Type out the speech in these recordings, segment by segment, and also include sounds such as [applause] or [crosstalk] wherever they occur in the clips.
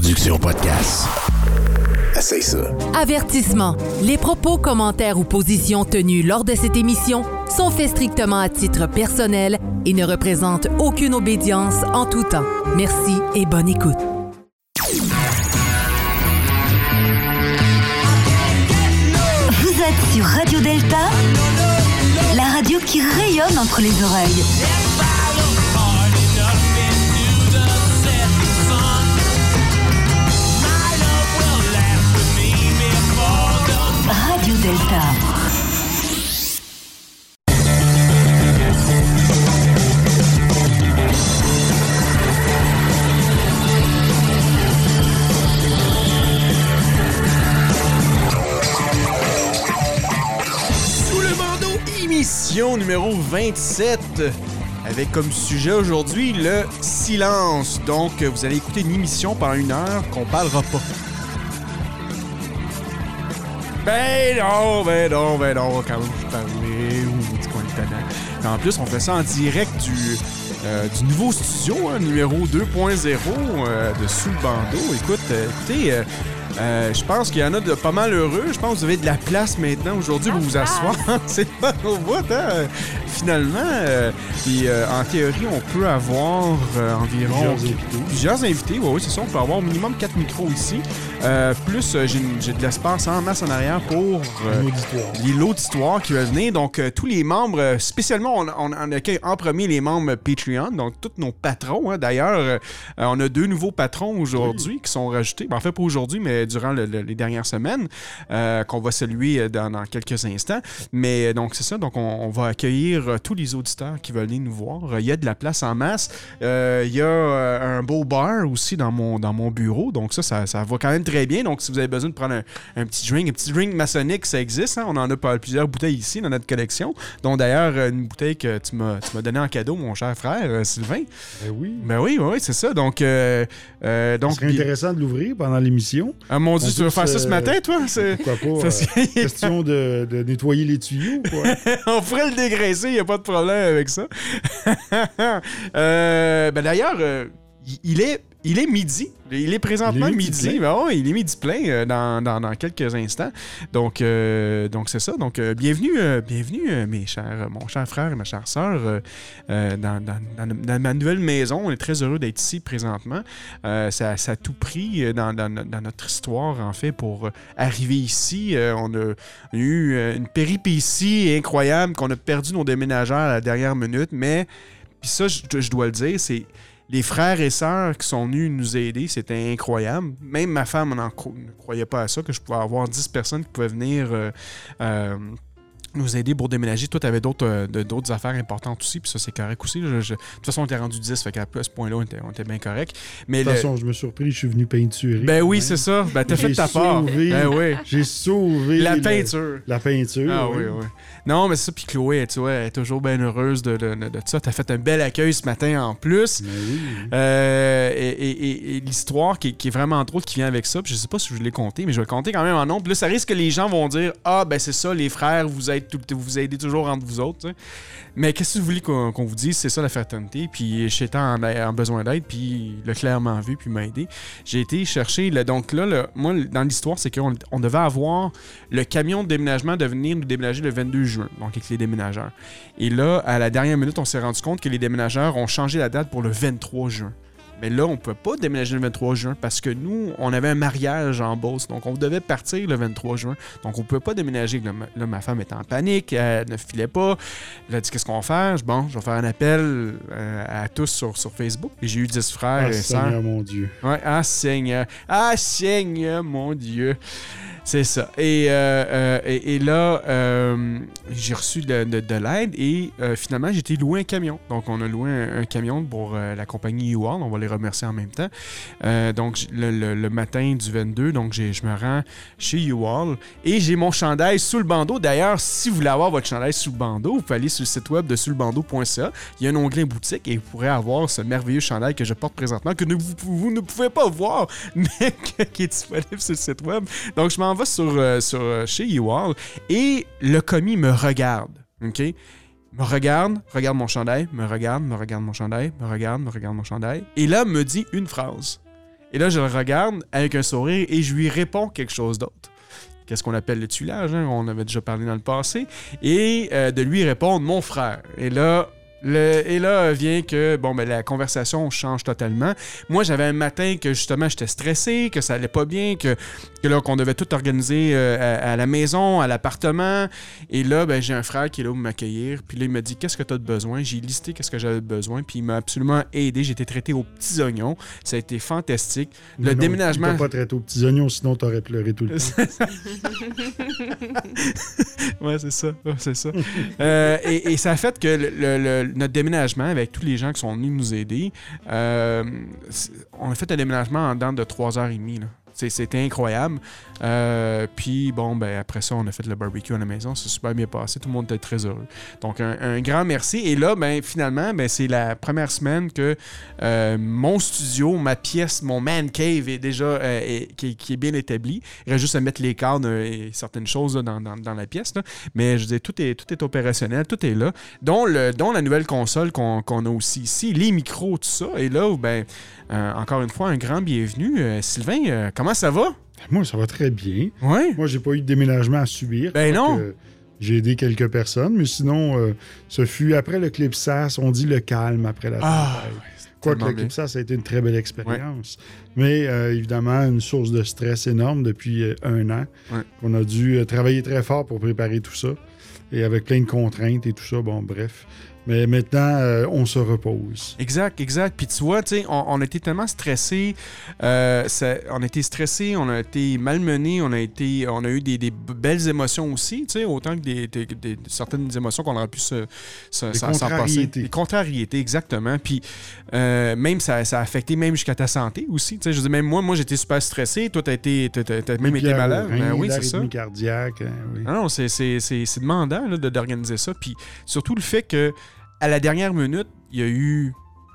production podcast. Essaye ça. Avertissement. Les propos, commentaires ou positions tenus lors de cette émission sont faits strictement à titre personnel et ne représentent aucune obédience en tout temps. Merci et bonne écoute. Vous êtes sur Radio Delta, la radio qui rayonne entre les oreilles. Numéro 27, avec comme sujet aujourd'hui le silence. Donc, vous allez écouter une émission pendant une heure qu'on parlera pas. Ben non, ben non, ben non, quand même, je parlais, ou dit qu'on est. En plus, on fait ça en direct du, euh, du nouveau studio, hein, numéro 2.0 euh, de Sous le bandeau. Écoute, euh, écoutez, euh, je pense qu'il y en a de pas mal heureux. Je pense que vous avez de la place maintenant aujourd'hui pour vous asseoir. [laughs] C'est pas au bout, hein? Finalement. euh, puis euh, en théorie, on peut avoir euh, environ Plusieurs invités. plusieurs invités. Oui, oui, c'est ça. On peut avoir au minimum 4 micros ici. Euh, plus, euh, j'ai de l'espace en masse en arrière pour euh, Un auditoire. les lots d'histoire qui va venir. Donc, euh, tous les membres, spécialement, on, on, on accueille en premier les membres Patreon, donc tous nos patrons. hein. D'ailleurs, on a deux nouveaux patrons aujourd'hui qui sont rajoutés. Ben, en fait, pas aujourd'hui, mais durant le- le- les dernières semaines, euh, qu'on va saluer euh, dans, dans quelques instants. Mais euh, donc, c'est ça. Donc, on, on va accueillir tous les auditeurs qui veulent venir nous voir. Il y a de la place en masse. Euh, Il y a un beau bar aussi dans mon, dans mon bureau. Donc, ça, ça, ça va quand même très bien. Donc, si vous avez besoin de prendre un, un petit drink, un petit drink maçonnique, ça existe. hein. On en a pas- plusieurs bouteilles ici dans notre collection. Dont d'ailleurs, une bouteille que tu m'as tu m'as donnée en cadeau, mon cher frère, Sylvain. Ben oui. Ben oui, oui, c'est ça. Donc, euh, euh, Ce donc serait intéressant de l'ouvrir pendant l'émission. ah, mon Dieu, tu veux faire ça ce matin, toi? C'est- Pourquoi pas? Parce euh, que- question de, de nettoyer les tuyaux, quoi. [laughs] on pourrait le dégraisser, il n'y a pas de problème avec ça. [laughs] Euh, ben D'ailleurs, euh, il- est, il est midi. Il est présentement Il est midi ouais, il est midi plein euh, dans, dans- dans quelques instants. Donc, euh, donc c'est ça. Donc, euh, bienvenue, euh, bienvenue mes chers, mon cher frère et ma chère sœur, euh, dans, dans- ma nouvelle maison. On est très heureux d'être ici présentement. Ça, ça a tout pris dans, notre histoire, en fait, pour arriver ici. On a eu une péripétie incroyable qu'on a perdu nos déménageurs à la dernière minute, mais puis ça, je, je dois le dire, c'est les frères et sœurs qui sont venus nous aider, c'était incroyable. Même ma femme n'en cro- ne croyait pas à ça, que je pouvais avoir 10 personnes qui pouvaient venir euh, euh, nous aider pour déménager. Toi, tu avais d'autres euh, d'autres affaires importantes aussi, puis ça, c'est correct aussi. Je- je- de toute façon, on était rendu 10, fait qu'à ce point-là, on était, on était bien correct. Mais De toute le- façon, je me suis surpris, je suis venu peinturer. ben oui, c'est ça. Ben, t'as fait ta part. sauvé. Ben oui. J'ai sauvé La peinture. La peinture. Ah oui, oui. Non, mais ça, puis Chloé, tu vois, elle est toujours bien heureuse de, de, de- ça. T'as fait un bel accueil ce matin en plus. Ben oui. Euh, et et- et- et l'histoire qui, est- qui est vraiment drôle qui vient avec ça, puis je sais pas si je l'ai compté, mais je vais le compter quand même en nombre. Puis Là, ça risque que les gens vont dire Ah, ben c'est ça, les frères, vous tout- vous aidez toujours entre vous autres. Mais qu'est-ce que vous voulez qu'on vous dise? C'est ça la fraternité. Puis j'étais en, besoin d'aide, puis il l'a clairement vu, puis m'a aidé. J'ai été chercher. le- donc là, moi, dans l'histoire, c'est qu'on on devait avoir le camion de déménagement de venir nous déménager le 22 juin, donc avec les déménageurs. Et là, à la dernière minute, on s'est rendu compte que les déménageurs ont changé la date pour le 23 juin. Mais là, on ne peut pas déménager le 23 juin parce que nous, on avait un mariage en Beauce. Donc, on devait partir le 23 juin. Donc, on ne peut pas déménager. Là, ma- là, ma femme est en panique. Elle ne filait pas. Elle a dit Qu'est-ce qu'on va faire? Bon, je vais faire un appel euh, à tous sur, sur Facebook. Et j'ai eu 10 frères Ah, et sœurs. Seigneur, mon Dieu. Ouais, ah Seigneur. Ah Seigneur, mon Dieu. C'est ça. Et, euh, euh, là, euh, j'ai reçu de, de- de l'aide et finalement, j'ai été louer un camion. Donc, on a loué un, camion pour la compagnie U-Haul. On va les remercier en même temps. Donc, le, matin du 22, donc je me rends chez U-Haul et j'ai mon chandail sous le bandeau. D'ailleurs, si vous voulez avoir votre chandail sous le bandeau, vous pouvez aller sur le site web de souslebandeau.ca. Il y a un onglet boutique et vous pourrez avoir ce merveilleux chandail que je porte présentement, que vous, vous ne pouvez pas voir, [laughs] mais qui est disponible sur le site web. Donc, je m'en vais sur, euh, euh, chez U-Haul et le commis me regarde. OK? Me regarde, regarde mon chandail, me regarde, me regarde mon chandail, me regarde, me regarde mon chandail. Et là, me dit une phrase. Et là, je le regarde avec un sourire et je lui réponds quelque chose d'autre. Qu'est-ce qu'on appelle le tuilage, hein? on avait déjà parlé dans le passé. Et euh, de lui répondre mon frère. Et là, le- et là vient que bon ben la conversation change totalement. Moi j'avais un matin que justement j'étais stressé, que ça allait pas bien, que, que là qu'on devait tout organiser euh, à, à la maison, à l'appartement. Et là ben j'ai un frère qui est là pour m'accueillir. Puis là il m'a dit qu'est-ce que tu as de besoin. J'ai listé qu'est-ce que j'avais besoin. Puis il m'a absolument aidé. J'ai été traité aux petits oignons. Ça a été fantastique. Le non, déménagement. Tu pas traité aux petits oignons, sinon t'aurais pleuré tout le temps. [laughs] ouais, c'est ça. Ouais, c'est ça. Euh, et, et ça a fait que le- le- le- notre déménagement, avec tous les gens qui sont venus nous aider, euh, on a fait un déménagement en dedans de 3h30. C'était incroyable. Euh, puis, bon, ben, après ça, on a fait le barbecue à la maison. C'est super bien passé. Tout le monde était très heureux. Donc, un, grand merci. Et là, ben, finalement, ben, c'est la première semaine que euh, mon studio, ma pièce, mon man cave est déjà euh, qui, est bien établi. Il reste juste à mettre les cadres et certaines choses là, dans, dans- la pièce. Mais je dire, tout est, tout est opérationnel, tout est là. Dont, le, dont la nouvelle console qu'on a aussi ici, les micros, tout ça. Et là, ben, encore une fois, un grand bienvenue. Sylvain, euh, comment ça va? Moi, ça va très bien. Oui. Moi, j'ai pas eu de déménagement à subir. Ben non. Quoique, J'ai aidé quelques personnes, mais sinon, euh, ce fut après le clipsas, on dit le calme après la Ah, tempête. ouais, Quoique le clipsas, a été une très belle expérience. Mais euh, évidemment, une source de stress énorme depuis euh, un an. Ouais. On a dû euh, travailler très fort pour préparer tout ça. Et avec plein de contraintes et tout ça, bon, bref. Mais maintenant, euh, on se repose. Exact, exact. Puis tu vois, tu on, on a été tellement stressés, euh, ça- on a été stressés, on a été malmenés, on a été, on a eu des, des belles émotions aussi, tu autant que des, des- des- certaines émotions qu'on aurait pu s'en- passer. contrariétés. Des contrariétés, exactement. Puis euh, même ça, ça a affecté même jusqu'à ta santé aussi. Tu je dire, même moi, moi j'étais super stressé. Toi, t'as été, t'as, t'as- t'as même été malade. Ben oui, c'est ça. cardiaque, hein, oui. Ah non, c'est, demandant d'organiser ça. Puis surtout le fait que à la dernière minute, il y a eu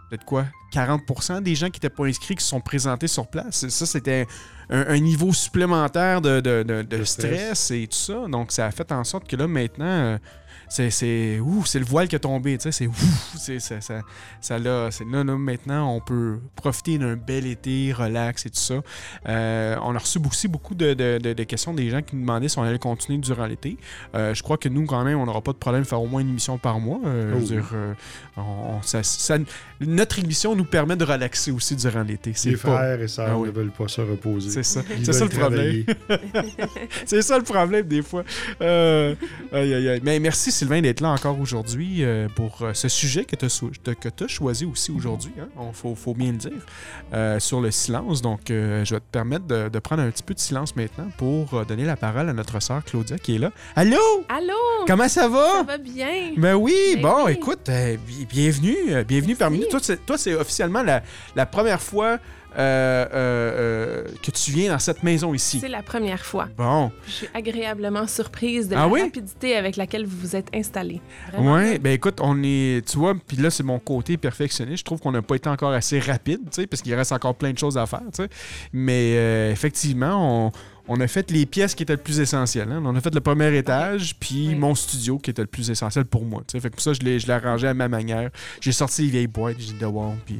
peut-être quoi 40% des gens qui n'étaient pas inscrits qui se sont présentés sur place. Ça, c'était un, un niveau supplémentaire de, de- de- de De stress. stress. et tout ça. Donc, ça a fait en sorte que là, maintenant, euh, c'est, c'est, le voile qui est tombé. tu sais, C'est, ouh, c'est, ça, ça, ça là, c'est là, là, maintenant, on peut profiter d'un bel été, relax et tout ça. Euh, on a reçu aussi beaucoup de, de- de- de questions des gens qui nous demandaient si on allait continuer durant l'été. Euh, je crois que nous, quand même, on n'aura pas de problème de faire au moins une émission par mois. Euh, je veux Oh. dire, euh, on- on- ça- ça- notre émission nous permet de relaxer aussi durant l'été. C'est Les pas- frères et sœurs Ah oui. ne veulent pas se reposer. C'est ça. C'est ça le problème. [laughs] C'est ça le problème des fois. Aïe, aïe, aïe. Mais merci Sylvain d'être là encore aujourd'hui euh, pour euh, ce sujet que tu as, choisi aussi aujourd'hui. Il faut, faut bien le dire. euh, sur le silence. Donc, euh, je vais te permettre de, de prendre un petit peu de silence maintenant pour donner la parole à notre sœur Claudia qui est là. Allô? Allô? Comment ça va? Ça va bien? Ben oui, Ben bon, oui. écoute, bi- bienvenue, bienvenue Merci. parmi nous. Toi, c'est, toi, c'est officiellement la, la première fois euh, euh, euh, que tu viens dans cette maison ici. C'est la première fois. Bon, Je suis agréablement surprise de Ah la oui? rapidité avec laquelle vous vous êtes installé. Là. ben écoute, on est, tu vois, puis là, c'est mon côté perfectionniste. Je trouve qu'on n'a pas été encore assez rapide, tu sais, parce qu'il reste encore plein de choses à faire, tu sais. Mais euh, effectivement, on, on a fait les pièces qui étaient le plus essentielles. hein. On a fait le premier étage, puis Oui. mon studio qui était le plus essentiel pour moi, tu sais. Fait que pour ça, je l'ai, je l'ai arrangé à ma manière. J'ai sorti les vieilles boîtes, j'ai dit de wow, puis...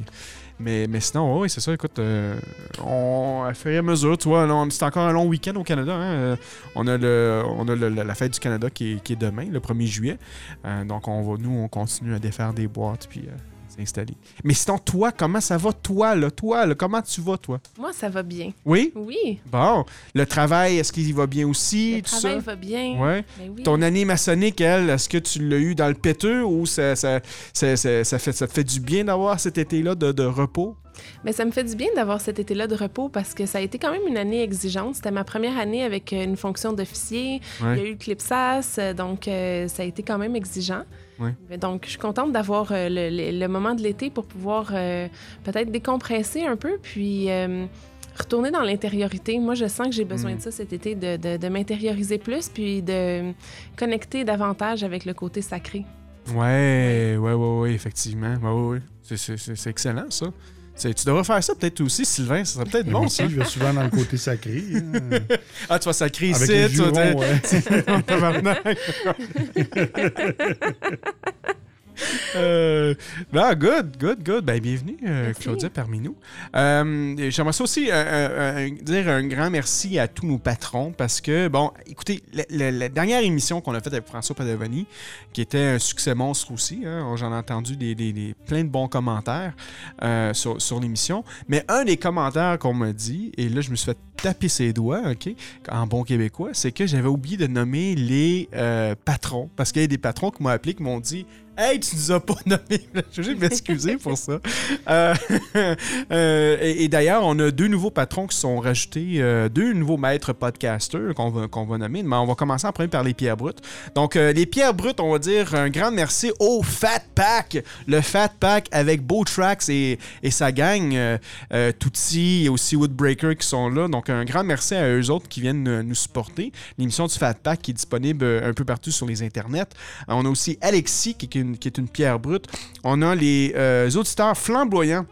Mais, mais sinon, oui, c'est ça, écoute, euh, on, à fur et à mesure, tu vois, c'est encore un long week-end au Canada. hein, euh, on a, le, on a le- la fête du Canada qui est, qui est demain, le 1er juillet. Euh, donc, on va, nous, on continue à défaire des boîtes puis euh, s'installer. Mais sinon, toi, comment ça va, toi, là? Toi, là, comment tu vas, toi? Moi, ça va bien. Oui? Oui, Bon. Le travail, est-ce qu'il va bien aussi? le tout travail ça? va bien. Ouais. Ben oui. Ton année maçonnique, elle, est-ce que tu l'as eu dans le péteux ou ça, ça, ça, ça- ça fait, ça te fait du bien d'avoir cet été-là de, de repos? Mais ça me fait du bien d'avoir cet été-là de repos parce que ça a été quand même une année exigeante. C'était ma première année avec euh, une fonction d'officier. Ouais. Il y a eu le CLIPSAS, euh, donc euh, ça a été quand même exigeant. Ouais. Donc, je suis contente d'avoir euh, le, le- le moment de l'été pour pouvoir euh, peut-être décompresser un peu, puis retourner dans l'intériorité. Moi, je sens que j'ai besoin Mm. de ça cet été, de, de- de m'intérioriser plus, puis de connecter davantage avec le côté sacré. Ouais, ouais, ouais, ouais, effectivement. Ouais, ouais, ouais. C'est excellent, ça. Tu devrais faire ça peut-être aussi, Sylvain. Ça serait peut-être bon, [laughs] aussi, ça. je vais souvent dans le côté sacré. hein. [laughs] Ah, tu vas sacrer ici, Avec les tu vas jurons, ouais. [laughs] [laughs] Euh, non, good, good, good. Ben, bienvenue, euh. Claudia, parmi nous. Euh, J'aimerais aussi euh, dire un grand merci à tous nos patrons parce que, bon, écoutez, la, la- la dernière émission qu'on a faite avec François Padovani, qui était un succès monstre aussi, hein, j'en ai entendu des, des- des- plein de bons commentaires sur, sur l'émission, mais un des commentaires qu'on m'a dit, et là, je me suis fait taper ses doigts, OK, en bon québécois, c'est que j'avais oublié de nommer les patrons. Parce qu'il y a des patrons qui m'ont appelé, qui m'ont dit Hey, tu nous as pas [laughs] nommé. Je vais m'excuser pour ça. Euh, [laughs] euh, et d'ailleurs, on a deux nouveaux patrons qui sont rajoutés, euh, deux nouveaux maîtres podcasters qu'on va, va nommer. Mais on va commencer en premier par les pierres brutes. Donc, les pierres brutes, on va dire un grand merci au Fat Pack. Le Fat Pack avec Beau Tracks et, et sa gang. Tootsie et aussi Woodbreaker qui sont là. Donc, un grand merci à eux autres qui viennent nous supporter. L'émission du Fat Pack qui est disponible un peu partout sur les internets. On a aussi Alexis qui est qui est une pierre brute. On a les euh, auditeurs flamboyants.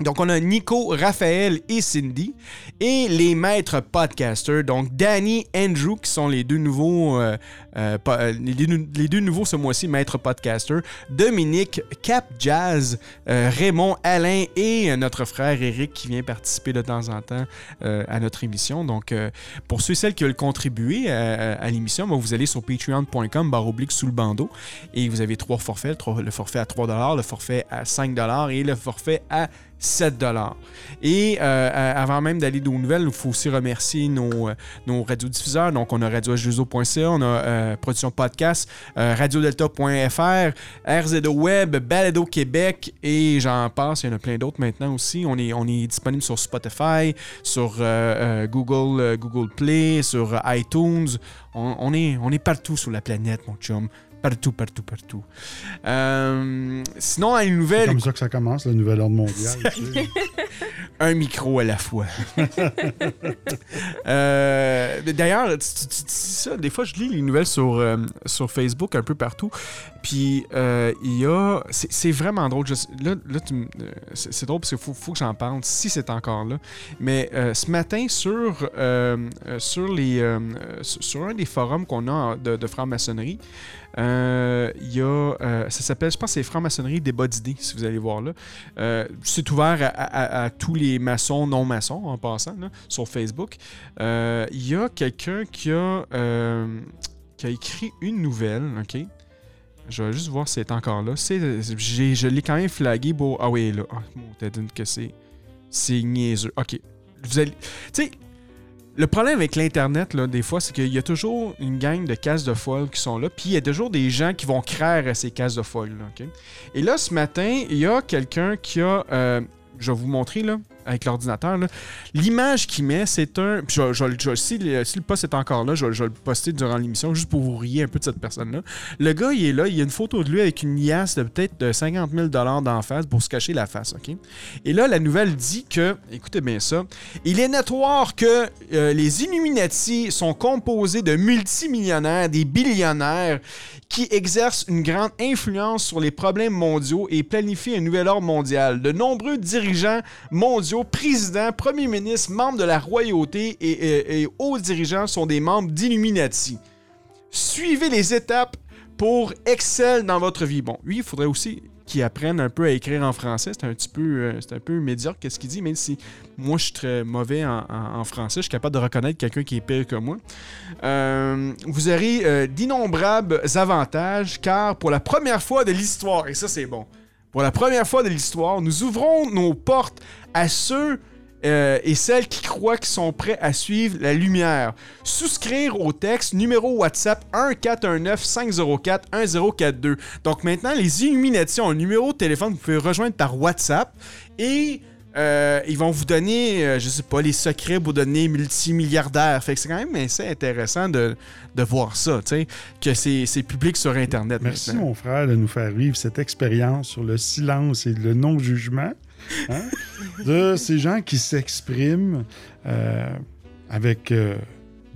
Donc, on a Nico, Raphaël et Cindy. Et les maîtres podcasters, donc Danny, Andrew, qui sont les deux nouveaux, euh, euh, euh, les, deux, nouveaux ce mois-ci maîtres podcasters. Dominique, Cap Jazz, Raymond, Alain et notre frère Eric qui vient participer de temps en temps à notre émission. Donc, pour ceux et celles qui veulent contribuer à, l'émission, ben, vous allez sur patreon.com barre oblique sous le bandeau et vous avez trois forfaits. Le forfait à 3 le forfait à 5 et le forfait à 7 Et euh, à- avant même d'aller aux nouvelles, il faut aussi remercier nos, euh, nos radiodiffuseurs. Donc, on a radioh2o.ca, on a euh, Production Podcast, euh, radiodelta.fr, RZO Web, Balado Québec et j'en passe. Il y en a plein d'autres maintenant aussi. On est, on est disponible sur Spotify, sur euh, euh, Google, euh, Google Play, sur euh, iTunes. On, on est, on est partout sur la planète, mon chum. Partout, partout, partout. Euh, sinon, à une C'est nouvelle, comme ça que ça commence, le nouvel ordre mondial. [laughs] un micro à la fois. [laughs] Euh, D'ailleurs, tu- tu- tu dis ça, des fois, je lis les nouvelles sur, euh, sur Facebook un peu partout. Puis, il y a. C'est c'est vraiment drôle. Je là, là, c'est c'est drôle parce qu'il faut, faut que j'en parle si c'est encore là. Mais ce matin, sur, sur, les, sur sur un des forums qu'on a de, de franc-maçonnerie, euh, y a. euh, ça s'appelle, je pense, c'est franc-maçonnerie débat d'idées, si vous allez voir là. Euh, c'est ouvert à, tous les maçons, non-maçons, en passant, là, sur Facebook. Euh, Il y a quelqu'un qui a, euh, qui a écrit une nouvelle, OK? Je vais juste voir si c'est encore là. C'est, je l'ai quand même flagué pour... Ah oui, là. Ah, mon que c'est... C'est niaiseux. OK. Vous allez... Tu sais, le problème avec l'Internet, là, des fois, c'est qu'il y a toujours une gang de cases de folle qui sont là, puis il y a toujours des gens qui vont craire à ces cases de folle, là? Et là, ce matin, il y a quelqu'un qui a... euh, je vais vous montrer, là, avec l'ordinateur. L'image qu'il met, c'est un... puis je je si, le, si le post est encore là, je vais le poster durant l'émission, juste pour vous rire un peu de cette personne-là. Le gars, il est là, il y a une photo de lui avec une liasse de peut-être de 50 000 d'en face pour se cacher la face, OK? Et là, la nouvelle dit que, écoutez bien ça, il est notoire que euh, les Illuminati sont composés de multimillionnaires, des billionnaires, qui exercent une grande influence sur les problèmes mondiaux et planifient un nouvel ordre mondial. De nombreux dirigeants mondiaux, présidents, premiers ministres, membres de la royauté et, et- et hauts dirigeants sont des membres d'Illuminati. Suivez les étapes pour excel dans votre vie. Bon, lui, il faudrait aussi qu'il apprenne un peu à écrire en français. C'est un petit peu, euh, c'est un peu médiocre, qu'est-ce qu'il dit, même si moi, je suis très mauvais en français. Je suis capable de reconnaître quelqu'un qui est pire que moi. Euh, vous aurez euh, d'innombrables avantages, car pour la première fois de l'histoire, et ça, c'est bon, pour la première fois de l'histoire, nous ouvrons nos portes à ceux euh, et celles qui croient qu'ils sont prêts à suivre la lumière. Souscrire au texte numéro WhatsApp 1419-504-1042. Donc maintenant, les Illuminati ont un numéro de téléphone que vous pouvez rejoindre par WhatsApp et euh, ils vont vous donner, euh, je sais pas, les secrets pour donner multimilliardaires. Fait que c'est quand même assez intéressant de, de voir ça, tu sais, que c'est public sur Internet Merci, maintenant. mon frère, de nous faire vivre cette expérience sur le silence et le non-jugement hein, de ces gens qui s'expriment euh, avec euh,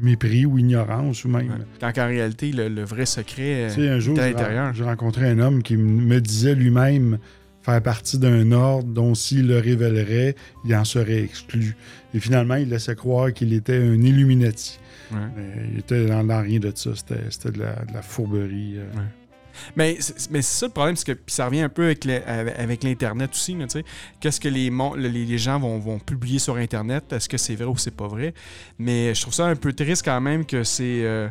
mépris ou ignorance ou même. Quand en réalité, le, le vrai secret Tu sais, un jour, est à j'ai- l'intérieur. j'ai rencontré un homme qui me disait lui-même faire partie d'un ordre dont s'il le révélerait, il en serait exclu. Et finalement, il laissait croire qu'il était un Illuminati. Ouais. Il était dans, rien de ça. C'était c'était de la, de la fourberie. euh. Ouais. Mais c'est ça le problème, c'est que puis ça revient un peu avec, l'Internet aussi. Qu'est-ce que les, les, gens vont, vont publier sur Internet? Est-ce que c'est vrai ou c'est pas vrai? Mais je trouve ça un peu triste quand même que c'est. euh,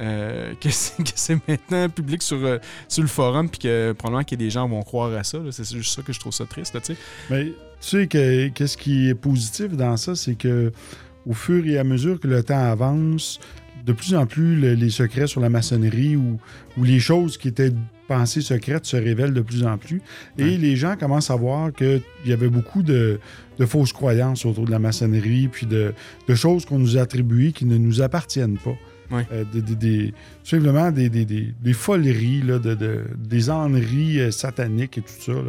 euh, [laughs] que c'est maintenant public sur, euh, sur le forum puis que probablement que des gens vont croire à ça. C'est juste ça que je trouve ça triste. là. Mais tu sais que qu'est-ce qui est positif dans ça, c'est que au fur et à mesure que le temps avance, de plus en plus le- les secrets sur la maçonnerie ou, ou les choses qui étaient pensées secrètes se révèlent de plus en plus. Et Ouais. les gens commencent à voir qu'il y avait beaucoup de, de fausses croyances autour de la maçonnerie, puis de, de choses qu'on nous a attribuées qui ne nous appartiennent pas. Ouais. Euh, des, des- des- tout simplement des, des, des, des foleries, là, de, de- des enneries euh, sataniques et tout ça. là.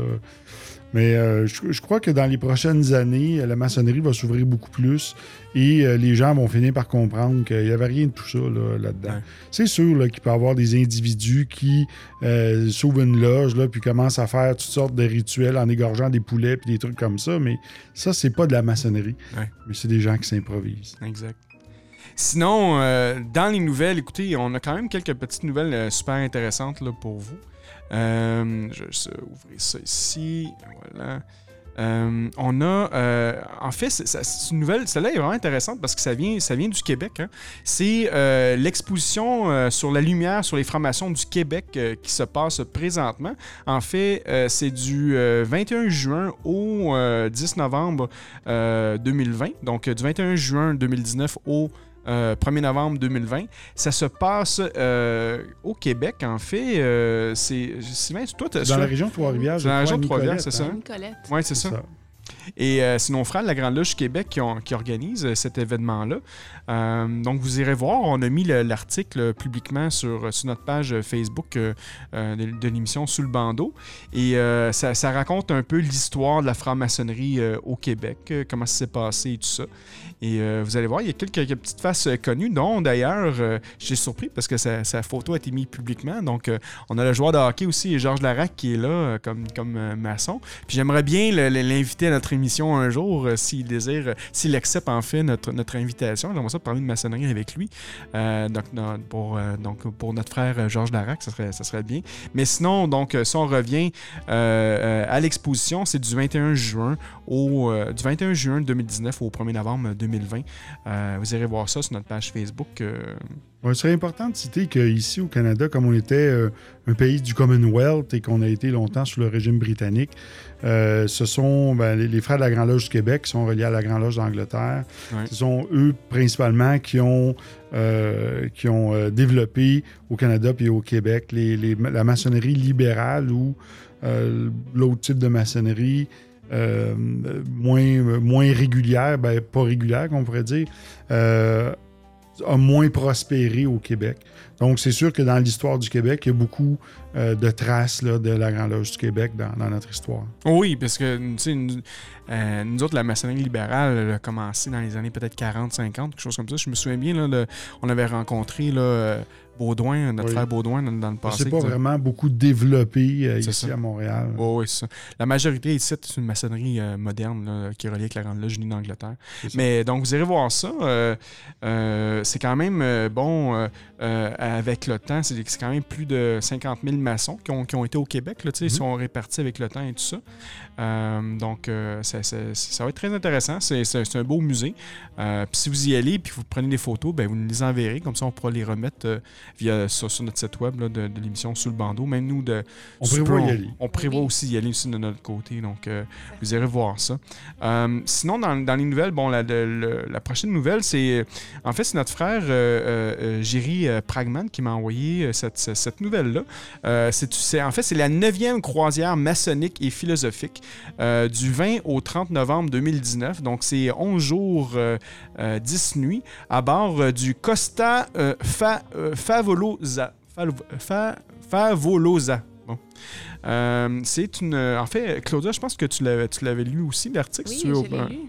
Mais euh, je, je crois que dans les prochaines années, euh, la maçonnerie va s'ouvrir beaucoup plus et euh, les gens vont finir par comprendre qu'il n'y avait rien de tout ça là, là-dedans. Ouais. C'est sûr là, qu'il peut y avoir des individus qui euh, s'ouvrent une loge là, puis commencent à faire toutes sortes de rituels en égorgeant des poulets puis des trucs comme ça, mais ça, c'est pas de la maçonnerie. Ouais. Mais c'est des gens qui s'improvisent. Exact. Sinon, dans les nouvelles, écoutez, on a quand même quelques petites nouvelles super intéressantes là, pour vous. Euh, je vais ouvrir ça ici. Voilà. Euh, on a, euh, en fait, c'est une nouvelle, celle-là est vraiment intéressante parce que ça vient, du Québec. hein. C'est l'exposition sur la lumière sur les formations du Québec qui se passe présentement. En fait, c'est du euh, 21 juin au euh, 10 novembre euh, 2020. Donc, du 21 juin 2019 au euh, 1er novembre 2020. Ça se passe euh, au Québec, en fait. Euh, c'est, Sylvain, toi, t'as- Dans la région de Trois-Rivières, C'est dans la région de Trois-Rivières, c'est ça? hein? Nicolette. Ouais, c'est ça. ça. Et euh, c'est nos frères de la Grande Loge Québec qui, ont- qui organisent euh, cet événement-là. Euh, donc, vous irez voir. On a mis le- l'article publiquement sur, notre page Facebook euh, euh, de, l'émission Sous le bandeau. Et ça, raconte un peu l'histoire de la franc-maçonnerie au Québec, comment ça s'est passé et tout ça. Et vous allez voir, il y a quelques, petites faces connues, dont d'ailleurs, j'ai surpris parce que sa, photo a été mise publiquement. Donc, on a le joueur de hockey aussi, Georges Larac, qui est là comme, comme maçon. Puis j'aimerais bien l'inviter à notre émission un jour, s'il désire, s'il accepte en fait notre, notre invitation. J'aimerais ça parler de maçonnerie avec lui. Euh, donc, pour, euh, donc, pour notre frère euh, Georges Larac, ça serait, ça serait bien. Mais sinon, donc, si on revient à l'exposition, c'est du 21 juin au du 21 juin 2019 au 1er novembre 2020. Euh, vous irez voir ça sur notre page Facebook. Ce serait important de citer qu'ici au Canada, comme on était euh, un pays du Commonwealth et qu'on a été longtemps sous le régime britannique, euh, ce sont ben, les, les frères de la Grande Loge du Québec qui sont reliés à la Grande Loge d'Angleterre. Ouais. Ce sont eux principalement qui ont, euh, qui ont développé au Canada puis au Québec les- les- la maçonnerie libérale ou l'autre type de maçonnerie. moins, moins régulière, ben, pas régulière qu'on pourrait dire, a moins prospéré au Québec. Donc, c'est sûr que dans l'histoire du Québec, il y a beaucoup euh, de traces de la Grande Loge du Québec dans, notre histoire. Oui, parce que euh, nous autres, la maçonnerie libérale a commencé dans les années peut-être 40, 50, quelque chose comme ça. Je me souviens bien, là, on avait rencontré là, euh, Baudouin, notre Oui. frère Baudouin dans, dans le passé. C'est pas vraiment beaucoup développé euh, ici ça. à Montréal. Oui, oui, c'est ça. La majorité ici, c'est une maçonnerie euh, moderne là, qui est reliée avec la Grande Loge unie d'Angleterre. Mais donc, vous irez voir ça. euh, c'est quand même bon, euh, avec le temps, c'est quand même plus de 50 000 maçons qui ont, qui ont été au Québec, là, tu sais, ils Mhm. sont répartis avec le temps et tout ça. Euh, donc, euh, ça, ça- ça va être très intéressant. C'est un beau musée. Euh, puis si vous y allez puis vous prenez des photos, ben, vous nous les enverrez. Comme ça, on pourra les remettre euh, via, sur, sur notre site web là, de, de l'émission Sous le bandeau. Même nous, de, On prévoit peu, y aller. On prévoit Oui. aussi y aller aussi de notre côté. Donc, euh, vous irez voir ça. Euh, sinon, dans, dans les nouvelles, bon, la, le- la prochaine nouvelle, c'est. En fait, c'est notre frère euh, euh, Pragman qui m'a envoyé euh, cette, cette- nouvelle-là. Euh, c'est- en fait, c'est la neuvième croisière maçonnique et philosophique du 20 au 30 novembre 2019. Donc, c'est 11 jours, euh, euh, 10 nuits à bord du Costa Fa- Favolosa. Fal- Fa- Favolosa. Bon. C'est une. En fait, Claudia, je pense que tu l'avais, lu aussi, l'article. Oui, si tu veux, je l'ai lu.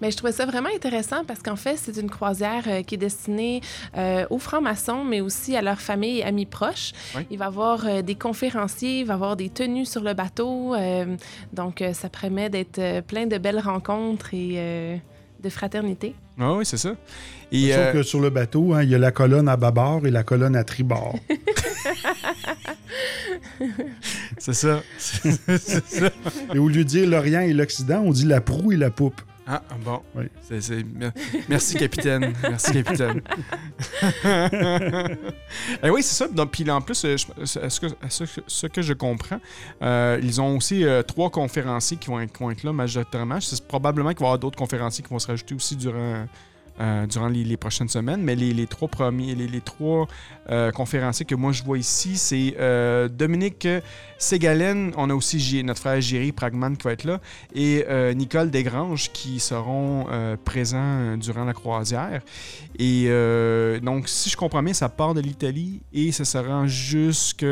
Mais je trouvais ça vraiment intéressant parce qu'en fait, c'est une croisière euh, qui est destinée euh, aux francs-maçons, mais aussi à leurs familles et amis proches. Oui. Il va y avoir euh, des conférenciers, il va y avoir des tenues sur le bateau. euh, donc, euh, ça promet d'être euh, plein de belles rencontres et euh, de fraternité. Ah oui, c'est ça. Et, Sauf euh, que sur le bateau, hein, il y a la colonne à bâbord et la colonne à tribord. [laughs] C'est ça. [laughs] C'est ça. Et au lieu de dire l'Orient et l'Occident, on dit la proue et la poupe. Ah, bon. Oui. C'est- c'est- mer- Merci, capitaine. Merci, capitaine. [laughs] Eh oui, c'est ça. Donc, Puis en plus, euh, je- ce, que, ce que- ce que je comprends, euh, ils ont aussi euh, trois conférenciers qui vont, être, qui vont être là majoritairement. C'est probablement qu'il va y avoir d'autres conférenciers qui vont se rajouter aussi durant, euh, durant les, prochaines semaines. Mais les, trois premiers, les, trois euh, conférenciers que moi je vois ici, c'est euh, Dominique Ségalen. On a aussi notre frère Géry Pragman qui va être là et Nicole Desgranges qui seront présents durant la croisière. Et donc, si je comprends bien, ça part de l'Italie et ça se rend jusque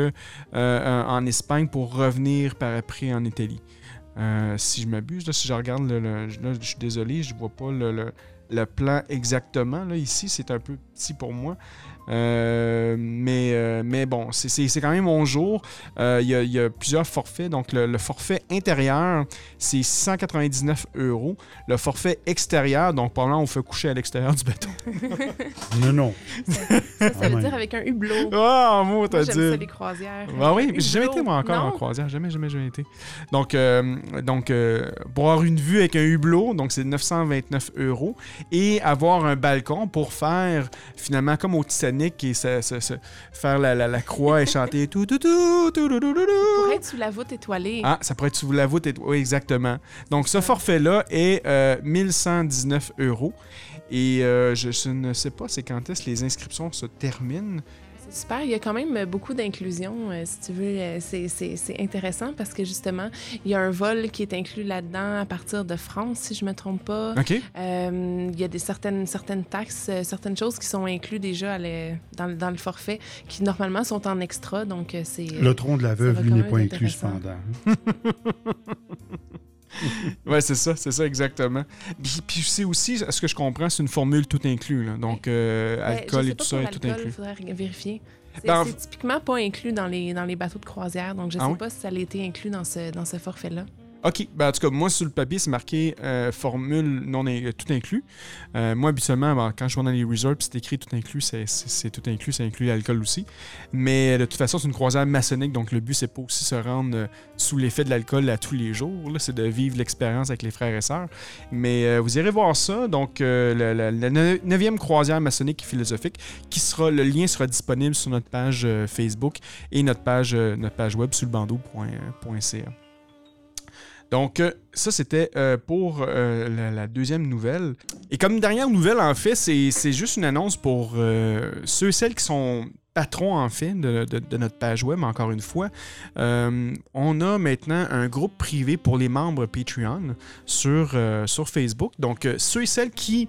en Espagne pour revenir par après en Italie. Si je m'abuse, si je regarde, le, là, je suis désolé, je vois pas le- le plan exactement. Là, ici, c'est un peu petit pour moi. Euh, mais, euh, mais bon, c'est- c'est c'est quand même mon jour. Euh, Il y, a- il y a plusieurs forfaits. Donc, le, le forfait intérieur, c'est 199 euros. Le forfait extérieur, donc probablement on fait coucher à l'extérieur du bateau. Non, non. Ça, ça veut dire avec un hublot. Ah, mot, Moi, t'as j'aime ça, dit. les croisières. Ah oui, j'ai jamais été moi encore en croisière, jamais, jamais, jamais été. Donc, euh, donc euh, pour avoir une vue avec un hublot, donc c'est 929 euros, et avoir un balcon pour faire finalement comme au Titanic et se- se- se- faire la, la- la croix et chanter tout tout tout tout tout tout tout. Pour être sous la voûte étoilée. Ah, ça pourrait être sous la voûte. et- Oui, exactement. Donc, ce forfait-là est euh, 1119 euros. Et euh, je, je ne sais pas c'est quand est-ce que les inscriptions se terminent. Super. Il y a quand même beaucoup d'inclusion, euh, si tu veux. Euh, C'est- C'est c'est intéressant parce que justement, il y a un vol qui est inclus là-dedans à partir de France, si je me trompe pas. OK? Euh, il y a des certaines, certaines taxes, euh, certaines choses qui sont incluses déjà à le- dans, le- dans le forfait, qui normalement sont en extra. Donc, c'est. Le tronc de la veuve, lui, n'est pas inclus cependant. [laughs] [laughs] Ouais, c'est ça, c'est ça exactement. Puis, puis c'est aussi, ce que je comprends, c'est une formule tout inclus. là. Donc, euh, Ben, alcool et tout ça est tout inclus. faudrait vérifier. C'est Ben, en- c'est typiquement pas inclus dans les, dans les bateaux de croisière, donc je Ah sais pas si ça a été inclus dans ce, dans ce forfait-là. OK. Ben, en tout cas, moi, sur le papier, c'est marqué euh, formule non in- tout inclus. Euh, moi, habituellement, ben, quand je vais dans les resorts, c'est écrit tout inclus, c'est tout inclus, ça inclut l'alcool aussi. Mais de toute façon, c'est une croisière maçonnique, donc le but, c'est pas aussi se rendre euh, sous l'effet de l'alcool à tous les jours. C'est de vivre l'expérience avec les frères et sœurs. Mais euh, vous irez voir ça. Donc, euh, la, la- la ne- neuvième croisière maçonnique et philosophique, qui sera, le lien sera disponible sur notre page euh, Facebook et notre page, euh, notre page web sur le bandeau.ca. Donc, euh, ça, c'était euh, pour euh, la, deuxième nouvelle. Et comme dernière nouvelle, en fait, c'est juste une annonce pour ceux et celles qui sont patrons, en fait, de, notre page web, encore une fois. On a maintenant un groupe privé pour les membres Patreon sur, sur Facebook. Donc, ceux et celles qui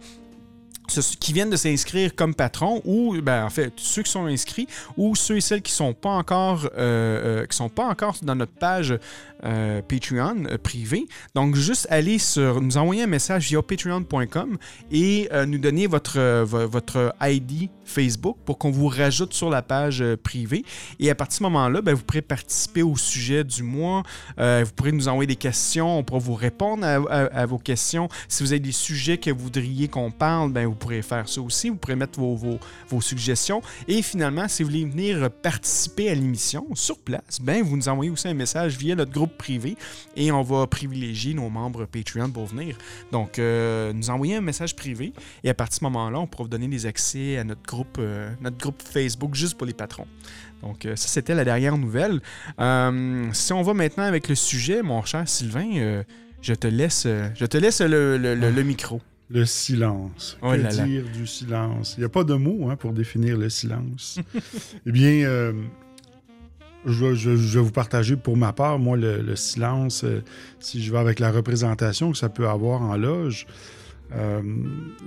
qui viennent de s'inscrire comme patrons ou ben, en fait ceux qui sont inscrits ou ceux et celles qui sont pas encore euh, euh, qui sont pas encore dans notre page euh, Patreon privée. Donc juste aller sur nous envoyer un message via patreon.com et nous donner votre vo- votre ID Facebook pour qu'on vous rajoute sur la page privée et à partir de ce moment-là, ben, vous pourrez participer au sujet du mois, vous pourrez nous envoyer des questions, on pourra vous répondre à vos questions. Si vous avez des sujets que vous voudriez qu'on parle, ben, vous pourrez faire ça aussi. Vous pourrez mettre vos, suggestions. Et finalement, si vous voulez venir participer à l'émission sur place, ben, vous nous envoyez aussi un message via notre groupe privé et on va privilégier nos membres Patreon pour venir. Donc, euh, nous envoyer un message privé et à partir de ce moment-là, on pourra vous donner des accès à notre groupe, euh, notre groupe Facebook juste pour les patrons. Donc, euh, ça, c'était la dernière nouvelle. Si on va maintenant avec le sujet, mon cher Sylvain, je te laisse, je te laisse le micro. Le silence. Oh que là là. dire du silence? Il n'y a pas de mot hein, pour définir le silence. [laughs] eh bien, euh, je, vais- je- je vais vous partager pour ma part, moi, le, le silence, euh, si je vais avec la représentation que ça peut avoir en loge. euh,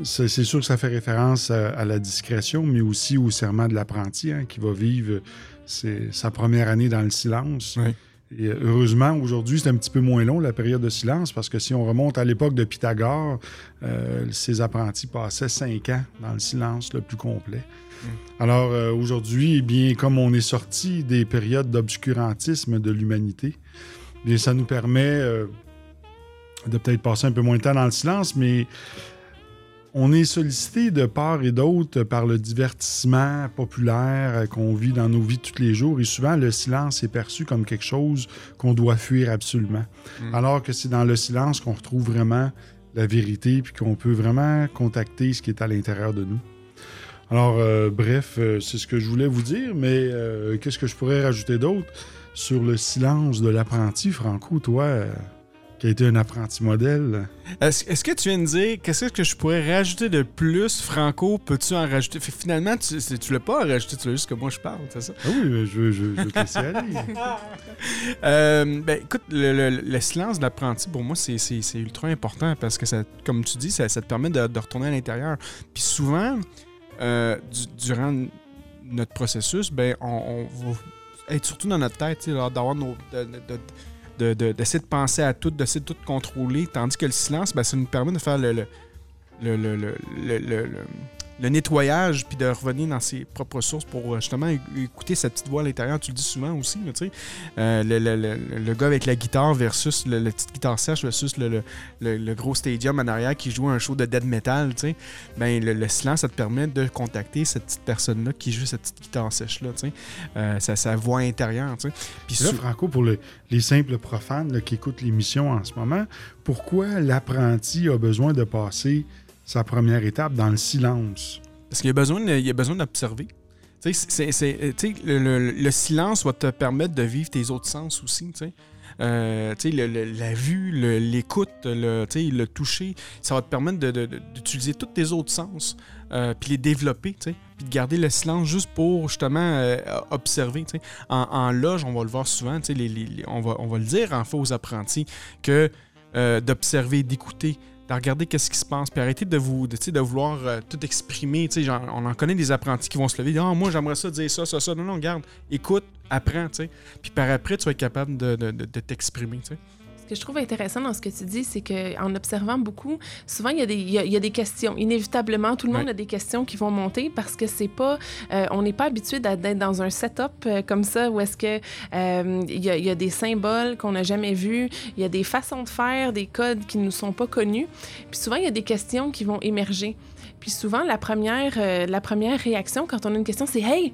c'est c'est sûr que ça fait référence à, à la discrétion, mais aussi au serment de l'apprenti hein, qui va vivre ses- sa première année dans le silence. Oui. Et euh, heureusement, aujourd'hui, c'est un petit peu moins long, la période de silence, parce que si on remonte à l'époque de Pythagore, euh, ses apprentis passaient cinq ans dans le silence le plus complet. Alors euh, aujourd'hui, eh bien, comme on est sorti des périodes d'obscurantisme de l'humanité, eh bien, ça nous permet euh, de peut-être passer un peu moins de temps dans le silence, mais on est sollicité de part et d'autre par le divertissement populaire euh, qu'on vit dans nos vies tous les jours et souvent le silence est perçu comme quelque chose qu'on doit fuir absolument. Mm. Alors que c'est dans le silence qu'on retrouve vraiment la vérité puis qu'on peut vraiment contacter ce qui est à l'intérieur de nous. Alors, euh, bref, euh, c'est ce que je voulais vous dire, mais euh, qu'est-ce que je pourrais rajouter d'autre sur le silence de l'apprenti, Franco, toi, qui a été un apprenti modèle? Est-ce que tu viens de dire qu'est-ce que je pourrais rajouter de plus, Franco? Peux-tu en rajouter? Fait Finalement, tu, tu l'as pas rajouté, tu l'as juste que moi je parle, c'est ça? Ah oui, je je, je te aller. [laughs] Euh, ben, écoute, le, le- le silence de l'apprenti, pour moi, c'est- ultra important parce que, ça, comme tu dis, ça, ça te permet de, de retourner à l'intérieur. Puis souvent, euh, du- durant notre processus, ben, on, on va être surtout dans notre tête, d'avoir nos. de- de- de- de- d'essayer de penser à tout, d'essayer de tout contrôler, tandis que le silence, ben, ça nous permet de faire le, le, le, le, le- nettoyage, puis de revenir dans ses propres sources pour euh, justement écouter sa petite voix à l'intérieur. Tu le dis souvent aussi, là, tu sais. Euh, le, le- le- le gars avec la guitare versus le, la petite guitare sèche versus le, gros stadium en arrière qui joue un show de dead metal, tu sais. Ben, le, le silence, ça te permet de contacter cette petite personne-là qui joue cette petite guitare sèche-là, tu sais. Euh, sa, sa voix intérieure, tu sais. Puis Là, Franco, pour le- les simples profanes là, qui écoutent l'émission en ce moment, pourquoi l'apprenti a besoin de passer sa première étape dans le silence? Parce qu'il y a besoin, il y a besoin d'observer. C'est- c'est- le, le- le silence va te permettre de vivre tes autres sens aussi. Euh, la vue, le- l'écoute, le, toucher, ça va te permettre de- d'utiliser tous tes autres sens, euh, puis les développer, puis de garder le silence juste pour justement euh, observer. En, en loge, on va le voir souvent, les- les- on, va, on va le dire en fait aux apprentis, que d'observer, d'écouter, de regarder qu'est-ce qui se passe, puis arrêter de vous, de, vouloir euh, tout exprimer. on en connaît des apprentis qui vont se lever, dire ah moi j'aimerais ça dire ça, ça, ça. Non, non, regarde, écoute, apprends, tu sais. Puis par après, tu vas être capable de, t'exprimer. Ce que je trouve intéressant dans ce que tu dis, c'est qu'en observant beaucoup, souvent, il y, a des, il, y a, il y a des questions. Inévitablement, tout le monde a des questions qui vont monter parce que c'est pas... euh, on n'est pas habitué d'être dans un setup euh, comme ça où est-ce que euh, il y, a, il y a des symboles qu'on n'a jamais vus, il y a des façons de faire, des codes qui ne nous sont pas connus. Puis souvent, il y a des questions qui vont émerger. Puis souvent, la première, euh, la première réaction quand on a une question, c'est « Hey! »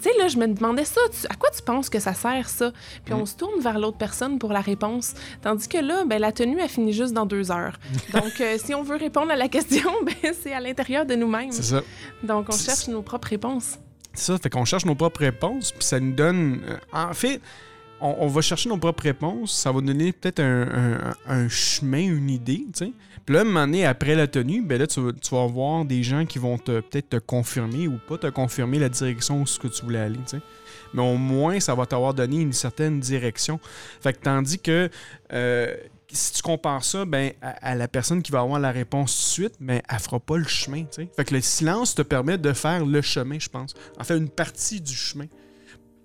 Tu sais, là, je me demandais ça, tu- à quoi tu penses que ça sert, ça? Puis Mm. on se tourne vers l'autre personne pour la réponse. Tandis que là, ben, la tenue, elle finit juste dans deux heures. [laughs] Donc, euh, si on veut répondre à la question, [laughs] ben, c'est à l'intérieur de nous-mêmes. C'est ça. Donc, on cherche nos propres réponses. C'est ça, fait qu'on cherche nos propres réponses, puis ça nous donne. euh, en fait, on, va chercher nos propres réponses, ça va donner peut-être un, chemin, une idée, tu sais. Puis là, un moment donné, après la tenue, ben là, tu, vas- voir des gens qui vont peut-être te confirmer ou pas te confirmer la direction où ce que tu voulais aller. Mais au moins, ça va t'avoir donné une certaine direction. Fait que tandis que euh, si tu compares ça ben, à, la personne qui va avoir la réponse tout de suite, ben, elle fera pas le chemin. tu sais. Fait que le silence te permet de faire le chemin, je pense. En fait, une partie du chemin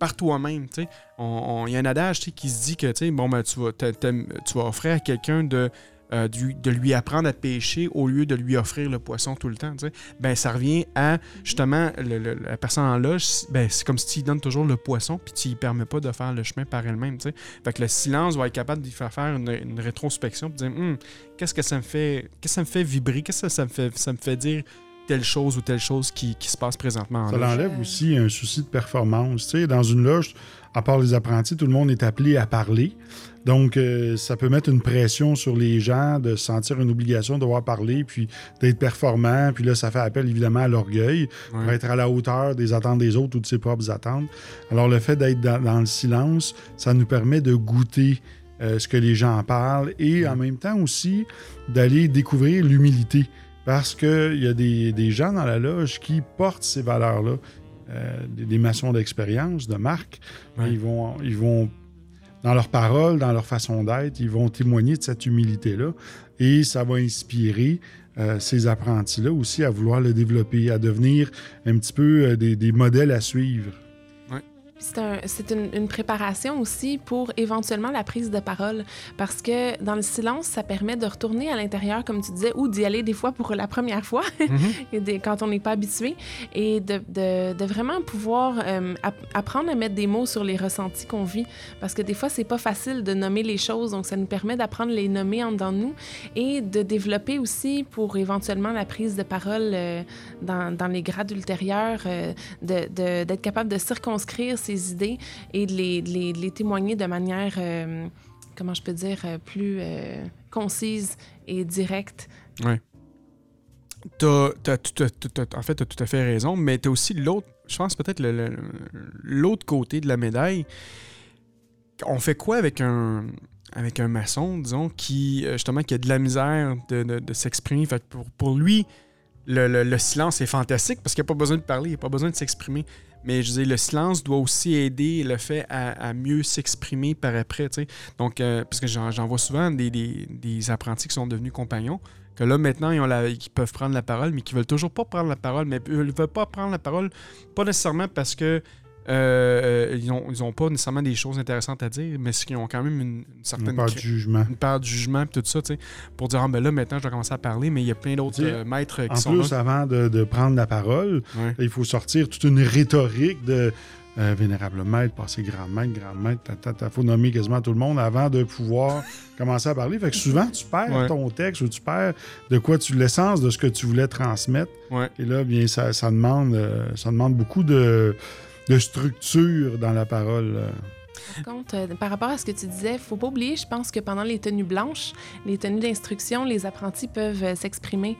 par toi-même. tu sais. On- on- Il y a un adage qui se dit que tu sais, bon, ben, tu, vas, tu vas offrir à quelqu'un de, euh, lui- de lui apprendre à pêcher au lieu de lui offrir le poisson tout le temps. Ben, ça revient à justement le- le- la personne en loge. Ben, c'est comme si tu lui donnes toujours le poisson puis tu lui permets pas de faire le chemin par elle-même. Fait que le silence va être capable de lui faire faire une, une rétrospection et dire Hum, qu'est-ce que ça me fait qu'est-ce que ça me fait vibrer? Qu'est-ce que ça me fait ça me fait dire telle chose ou telle chose qui, qui se passe présentement en Ça loge. l'enlève aussi un souci de performance. Tu sais, dans une loge, à part les apprentis, tout le monde est appelé à parler. Donc, euh, ça peut mettre une pression sur les gens de sentir une obligation de devoir parler, puis d'être performant. Puis là, ça fait appel évidemment à l'orgueil pour Ouais. être à la hauteur des attentes des autres ou de ses propres attentes. Alors, le fait d'être dans, dans le silence, ça nous permet de goûter euh, ce que les gens en parlent et en même temps aussi d'aller découvrir l'humilité. Parce qu'il y a des, des gens dans la loge qui portent ces valeurs-là, euh, des, des maçons d'expérience, de marque. Ouais. Ils, vont, ils vont, dans leurs paroles, dans leur façon d'être, ils vont témoigner de cette humilité-là. Et ça va inspirer euh, ces apprentis-là aussi à vouloir le développer, à devenir un petit peu euh, des, des modèles à suivre. C'est un- c'est une, une préparation aussi pour éventuellement la prise de parole. Parce que dans le silence, ça permet de retourner à l'intérieur, comme tu disais, ou d'y aller des fois pour la première fois, [laughs] des- quand on n'est pas habitué, et de, de- de vraiment pouvoir euh, app- apprendre à mettre des mots sur les ressentis qu'on vit. Parce que des fois, c'est pas facile de nommer les choses, donc ça nous permet d'apprendre à les nommer en dedans de nous et de développer aussi pour éventuellement la prise de parole euh, dans, dans les grades ultérieurs, euh, de- d'être capable de circonscrire ses idées et de les, les- témoigner de manière, euh, comment je peux dire, euh, plus euh, concise et directe. T'as, t'as tout à- en fait, tu as tout à fait raison, mais tu as aussi l'autre, je pense peut-être l'autre côté de la médaille. On fait quoi avec un, avec un maçon, disons, qui, justement, qui a de la misère de, de- de s'exprimer? Pour, pour lui, le, le- le silence est fantastique parce qu'il n'y a pas besoin de parler, il n'y a pas besoin de s'exprimer. Mais je dis, le silence doit aussi aider le fait à, mieux s'exprimer par après. Donc, euh, parce que j'en, vois souvent des, apprentis qui sont devenus compagnons, que là, maintenant, ils peuvent prendre la parole, mais qui veulent toujours pas prendre la parole. Mais ils ne veulent pas prendre la parole, pas nécessairement parce que euh, ils, ont, ils ont pas nécessairement des choses intéressantes à dire, mais qu'ils ont quand même une, une certaine parle de cré- jugement. une part de jugement et tout ça, tu sais, pour dire, ah, ben là, maintenant, je dois commencer à parler, mais il y a plein d'autres euh, maîtres qui En sont plus, là. avant de, de prendre la parole, Ouais. il faut sortir toute une rhétorique de euh, vénérable maître, passer grand maître, grand maître, il faut nommer quasiment tout le monde avant de pouvoir [laughs] commencer à parler. Fait que souvent, tu perds Ouais. ton texte ou tu perds de quoi tu l'essence de ce que tu voulais transmettre. Ouais. Et là, bien, ça, ça demande, ça demande beaucoup de, de structure dans la parole. euh. Par contre, euh, par rapport à ce que tu disais, faut pas oublier, je pense que pendant les tenues blanches, les tenues d'instruction, les apprentis peuvent euh, s'exprimer.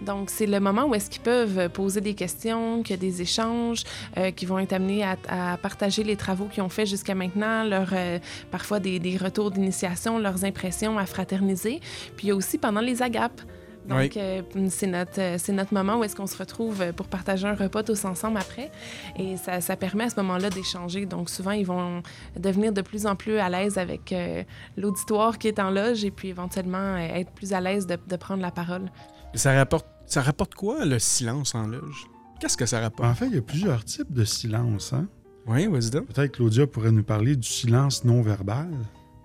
Donc, c'est le moment où est-ce qu'ils peuvent poser des questions, qu'il y a des échanges, euh, qui vont être amenés à, à partager les travaux qu'ils ont fait jusqu'à maintenant, leur, euh, parfois des, des retours d'initiation, leurs impressions à fraterniser. Puis il y a aussi pendant les agapes. Donc, Oui. euh, c'est notre, euh, c'est notre moment où est-ce qu'on se retrouve euh, pour partager un repas tous ensemble après. Et ça, ça permet à ce moment-là d'échanger. Donc, souvent, ils vont devenir de plus en plus à l'aise avec euh, l'auditoire qui est en loge et puis éventuellement euh, être plus à l'aise de, de prendre la parole. Ça rapporte, ça rapporte quoi, le silence en loge? Qu'est-ce que ça rapporte? En fait, il y a plusieurs types de silence. Hein? Oui, vas-y donc. Peut-être Claudia pourrait nous parler du silence non verbal.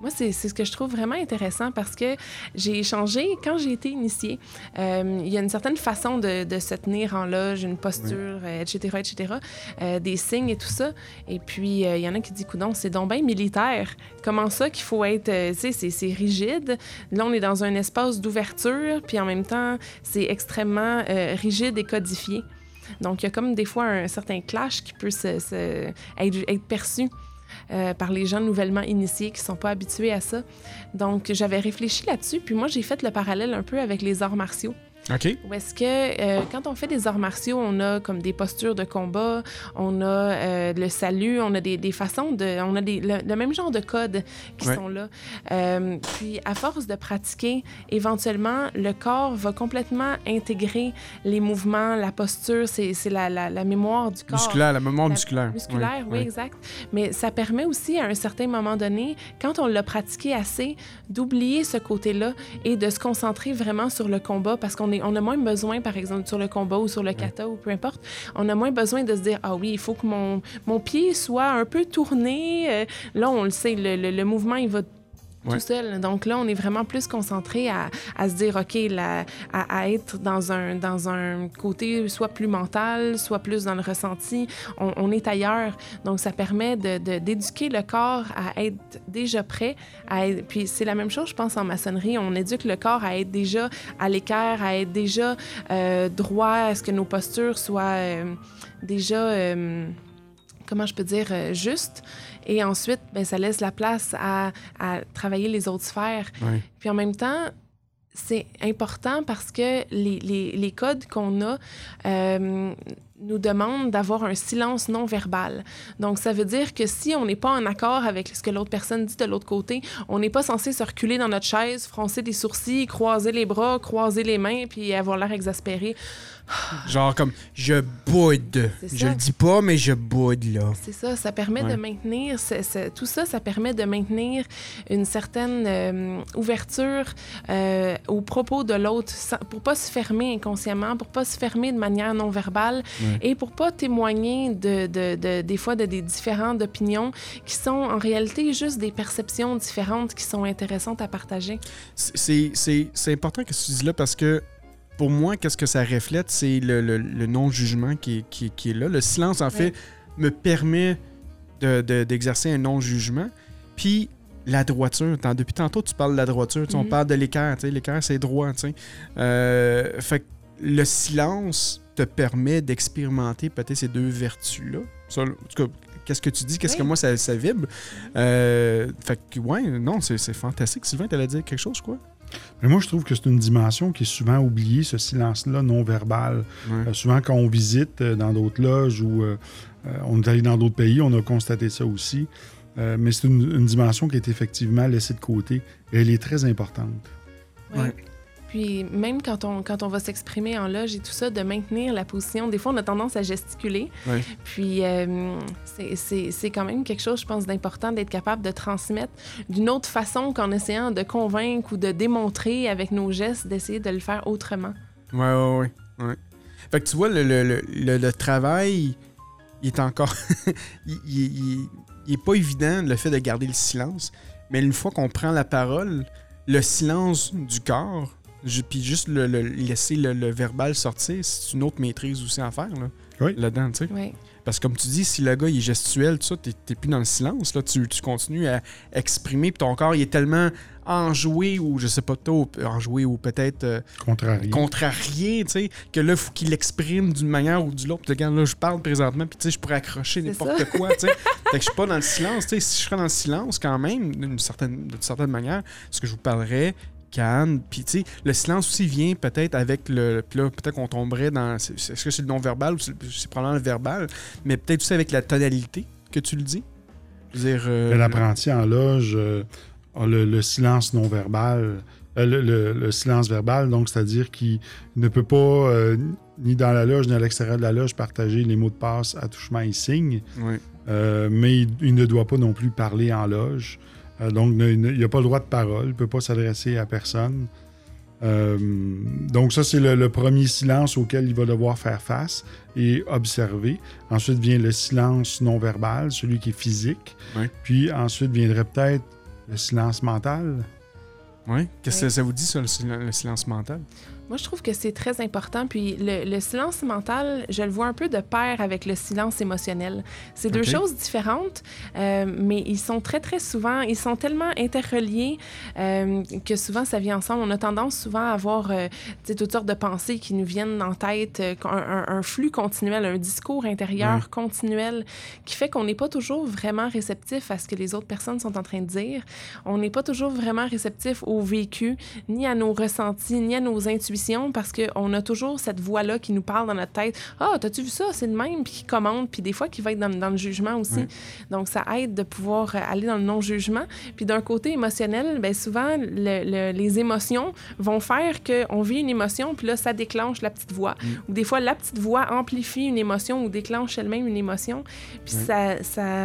Moi, c'est ce que je trouve vraiment intéressant parce que j'ai échangé, quand j'ai été initiée, euh, il y a une certaine façon de, de se tenir en loge, une posture, euh, etc., etc., euh, des signes et tout ça. Et puis, euh, il y en a qui disent, coudon, c'est donc bien militaire. Comment ça qu'il faut être, tu sais, c'est- rigide? Là, on est dans un espace d'ouverture, puis en même temps, c'est extrêmement rigide et codifié. Donc, il y a comme des fois un certain clash qui peut se, se- être, être perçu euh, par les gens nouvellement initiés qui sont pas habitués à ça. Donc, j'avais réfléchi là-dessus, puis moi, j'ai fait le parallèle un peu avec les arts martiaux. OK. Où est-ce que euh, quand on fait des arts martiaux, on a comme des postures de combat, on a euh, le salut, on a des, des façons de, on a des, le, le même genre de codes qui Ouais. sont là. Euh, puis à force de pratiquer, éventuellement le corps va complètement intégrer les mouvements, la posture, c'est c'est la, la, la mémoire du corps. Musculaire, la mémoire La- musculaire. Musculaire, oui, ouais. exact. Mais ça permet aussi, à un certain moment donné, quand on l'a pratiqué assez, d'oublier ce côté-là et de se concentrer vraiment sur le combat parce qu'on est, on a moins besoin, par exemple, sur le combat ou sur le kata ou peu importe, on a moins besoin de se dire, ah oui, il faut que mon, mon pied soit un peu tourné. Euh, là, on le sait, le, le- le mouvement, il va Tout seul. Donc là, on est vraiment plus concentré à, se dire, OK, à, être dans un, côté soit plus mental, soit plus dans le ressenti. On, est ailleurs. Donc, ça permet d'éduquer le corps à être déjà prêt. Puis c'est la même chose, je pense, en maçonnerie. On éduque le corps à être déjà à l'équerre, à être déjà euh, droit, à ce que nos postures soient euh, déjà... euh, comment je peux dire, juste. Et ensuite, ben, ça laisse la place à, à travailler les autres sphères. Puis en même temps, c'est important parce que les, les- les codes qu'on a euh, nous demandent d'avoir un silence non verbal. Donc, ça veut dire que si on n'est pas en accord avec ce que l'autre personne dit de l'autre côté, on n'est pas censé se reculer dans notre chaise, froncer des sourcils, croiser les bras, croiser les mains, puis avoir l'air exaspéré. Genre comme je boude. Je le dis pas, mais je boude là. C'est ça, ça permet Ouais. de maintenir, tout ça, ça permet de maintenir une certaine euh, ouverture euh, aux propos de l'autre, pour pas se fermer inconsciemment, pour pas se fermer de manière non verbale, Ouais. et pour pas témoigner de, de- de- des fois de des différentes opinions qui sont en réalité juste des perceptions différentes qui sont intéressantes à partager. C'est important que tu dises là parce que pour moi, qu'est-ce que ça reflète, c'est le, le- le non-jugement qui, est- qui, est- qui est là. Le silence, en fait, me permet de- de- d'exercer un non-jugement. Puis la droiture, tant- depuis tantôt, tu parles de la droiture, on Mhm. parle de l'équerre, l'équerre, c'est droit. Euh, fait que le silence te permet d'expérimenter peut-être ces deux vertus-là. En tout cas, qu'est-ce que tu dis? Qu'est-ce que moi, ça, ça vibre? Euh, fait que, ouais, non, c'est fantastique. Sylvain, t'allais dire quelque chose, crois? Mais moi, je trouve que c'est une dimension qui est souvent oubliée, ce silence-là non-verbal. Ouais. Euh, souvent, quand on visite euh, dans d'autres loges ou euh, euh, on est allé dans d'autres pays, on a constaté ça aussi. Euh, mais c'est une, une dimension qui est effectivement laissée de côté et elle est très importante. Oui. Puis même quand on, quand on va s'exprimer en loge et tout ça, de maintenir la position. Des fois, on a tendance à gesticuler. Puis euh, c'est- quand même quelque chose, je pense, d'important d'être capable de transmettre d'une autre façon qu'en essayant de convaincre ou de démontrer avec nos gestes, d'essayer de le faire autrement. Ouais, ouais, ouais. ouais. Fait que tu vois, le, le, le, le- le travail, il est encore. [laughs] il, il- il- il est pas évident, le fait de garder le silence. Mais une fois qu'on prend la parole, le silence du corps, puis juste le, le- laisser le, le verbal sortir, c'est une autre maîtrise aussi à faire, là, Oui. là-dedans, tu sais. Oui. Parce que comme tu dis, si le gars il est gestuel, t'es t'es plus dans le silence, là, tu, tu continues à exprimer, puis ton corps il est tellement enjoué ou je sais pas trop, enjoué ou peut-être euh, Contrarié. contrarié, tu sais, que là, il faut qu'il l'exprime d'une manière ou d'une autre. Puis regarde, là, je parle présentement, puis tu sais, je pourrais accrocher n'importe quoi, tu sais. fait que je suis pas dans le silence, tu sais. Si je serais dans le silence, quand même, d'une certaine, d'une certaine manière, ce que je vous parlerais, calme, puis tu sais, le silence aussi vient peut-être avec le. Puis là, peut-être qu'on tomberait dans. Est-ce que c'est le non-verbal ou c'est probablement le verbal, mais peut-être aussi avec la tonalité que tu le dis? Dire. euh, Mais L'apprenti en loge euh, a le, le silence non-verbal, euh, le, le- le silence verbal, donc c'est-à-dire qu'il ne peut pas, euh, ni dans la loge, ni à l'extérieur de la loge, partager les mots de passe, attouchements et euh, mais il, il ne doit pas non plus parler en loge. Euh, donc, ne- ne- il n'a pas le droit de parole, il ne peut pas s'adresser à personne. Euh, donc ça, c'est le, le premier silence auquel il va devoir faire face et observer. Ensuite vient le silence non-verbal, celui qui est physique. Puis ensuite viendrait peut-être le silence mental. Ouais. Qu'est-ce que ça vous dit, ça, le, sil- le silence mental? Moi, je trouve que c'est très important. Puis le, le silence mental, je le vois un peu de pair avec le silence émotionnel. C'est deux choses différentes, euh, mais ils sont très, très souvent, ils sont tellement interreliés euh, que souvent ça vient ensemble. On a tendance souvent à avoir euh, toutes sortes de pensées qui nous viennent en tête, euh, un, un- un flux continuel, un discours intérieur continuel qui fait qu'on n'est pas toujours vraiment réceptif à ce que les autres personnes sont en train de dire. On n'est pas toujours vraiment réceptif au vécu, ni à nos ressentis, ni à nos intuitions, parce qu'on a toujours cette voix-là qui nous parle dans notre tête. Ah, t'as-tu vu ça? C'est le même, puis qui commande, puis des fois qui va être dans, dans le jugement aussi. Donc, ça aide de pouvoir euh, aller dans le non-jugement. Puis d'un côté émotionnel, ben souvent, le- le- les émotions vont faire qu'on vit une émotion, puis là, ça déclenche la petite voix. Ou des fois, la petite voix amplifie une émotion ou déclenche elle-même une émotion. Puis ça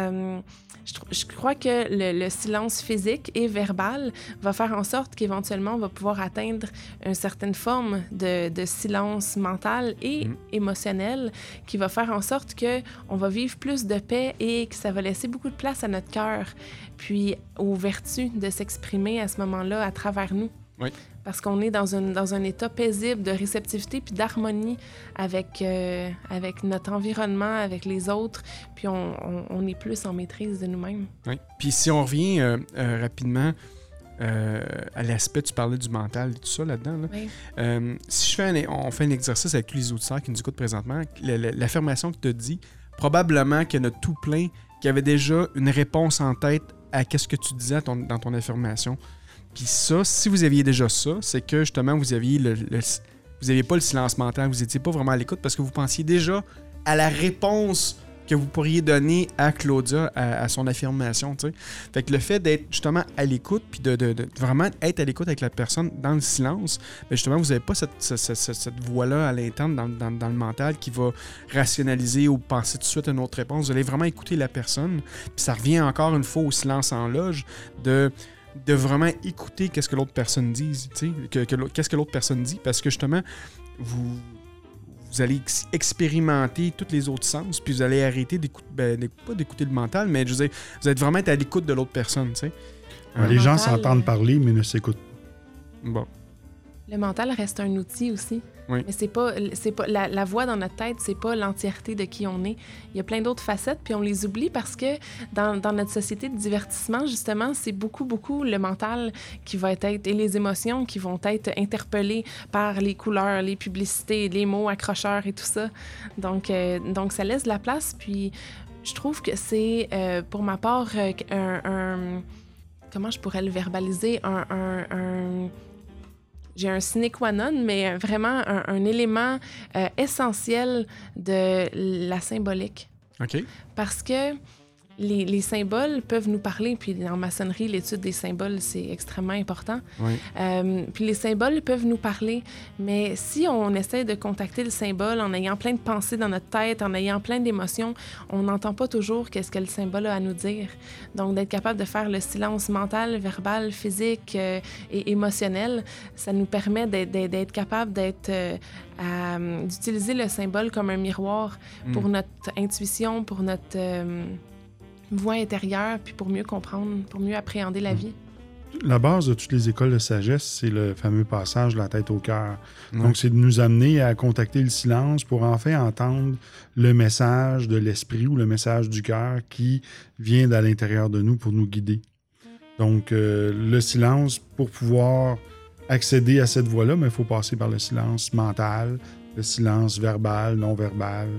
hum, je, crois que le, le silence physique et verbal va faire en sorte qu'éventuellement, on va pouvoir atteindre une certaine forme de, de silence mental et Mm. émotionnel qui va faire en sorte que on va vivre plus de paix et que ça va laisser beaucoup de place à notre cœur, puis aux vertus de s'exprimer à ce moment-là à travers nous. Oui. Parce qu'on est dans, une, dans un état paisible de réceptivité puis d'harmonie avec, euh, avec notre environnement, avec les autres, puis on, on- on est plus en maîtrise de nous-mêmes. Oui. Puis si on revient euh, euh, rapidement à l'aspect, tu parlais du mental et tout ça là-dedans. là. Oui. Si je fais un, on fait un exercice avec tous les auditeurs qui nous écoutent présentement, l'affirmation que tu as dit, probablement qu'il y en a tout plein qui avaient déjà une réponse en tête à qu'est-ce que tu disais ton- dans ton affirmation. Puis ça, si vous aviez déjà ça, c'est que justement vous aviez le, vous aviez pas le silence mental, vous étiez pas vraiment à l'écoute parce que vous pensiez déjà à la réponse que vous pourriez donner à Claudia, à, son affirmation, tu sais. Fait que le fait d'être justement à l'écoute, puis de, vraiment être à l'écoute avec la personne dans le silence, ben justement, vous n'avez pas cette, voix-là à l'interne dans le mental qui va rationaliser ou penser tout de suite à une autre réponse. Vous allez vraiment écouter la personne. Puis ça revient encore une fois au silence en loge de de vraiment écouter qu'est-ce que l'autre personne dit, tu sais, que, que l'autre- qu'est-ce que l'autre personne dit, parce que justement, vous, vous allez ex- expérimenter tous les autres sens, puis vous allez arrêter d'écouter, ben, pas d'écouter le mental, mais je veux dire, vous êtes vraiment être à l'écoute de l'autre personne, tu sais. Ouais, les gens s'entendent euh, parler, mais ne s'écoutent Bon. Le mental reste un outil aussi. Oui. Mais c'est pas, c'est pas la, la voix dans notre tête, c'est pas l'entièreté de qui on est. Il y a plein d'autres facettes, puis on les oublie parce que dans, dans notre société de divertissement, justement, c'est beaucoup, beaucoup le mental qui va être et les émotions qui vont être interpellées par les couleurs, les publicités, les mots accrocheurs et tout ça. Donc, euh, donc ça laisse de la place. Puis, je trouve que c'est, euh, pour ma part, euh, un, un- comment je pourrais le verbaliser, un, un- un- j'ai un sine qua non, mais vraiment un, un élément euh, essentiel de la symbolique. OK. Parce que les, les symboles peuvent nous parler, puis en maçonnerie, l'étude des symboles, c'est extrêmement important. Oui. Euh, puis les symboles peuvent nous parler, mais si on essaie de contacter le symbole en ayant plein de pensées dans notre tête, en ayant plein d'émotions, on n'entend pas toujours qu'est-ce que le symbole a à nous dire. Donc d'être capable de faire le silence mental, verbal, physique euh, et émotionnel, ça nous permet d'être- capable d'être euh, euh, d'utiliser le symbole comme un miroir pour Mm. notre intuition, pour notre voix intérieure, puis pour mieux comprendre, pour mieux appréhender la vie. La base de toutes les écoles de sagesse, c'est le fameux passage de la tête au cœur. Ouais. Donc, c'est de nous amener à contacter le silence pour enfin entendre le message de l'esprit ou le message du cœur qui vient de l'intérieur de nous pour nous guider. Donc, euh, le silence, pour pouvoir accéder à cette voie-là, mais il faut passer par le silence mental, le silence verbal, non verbal,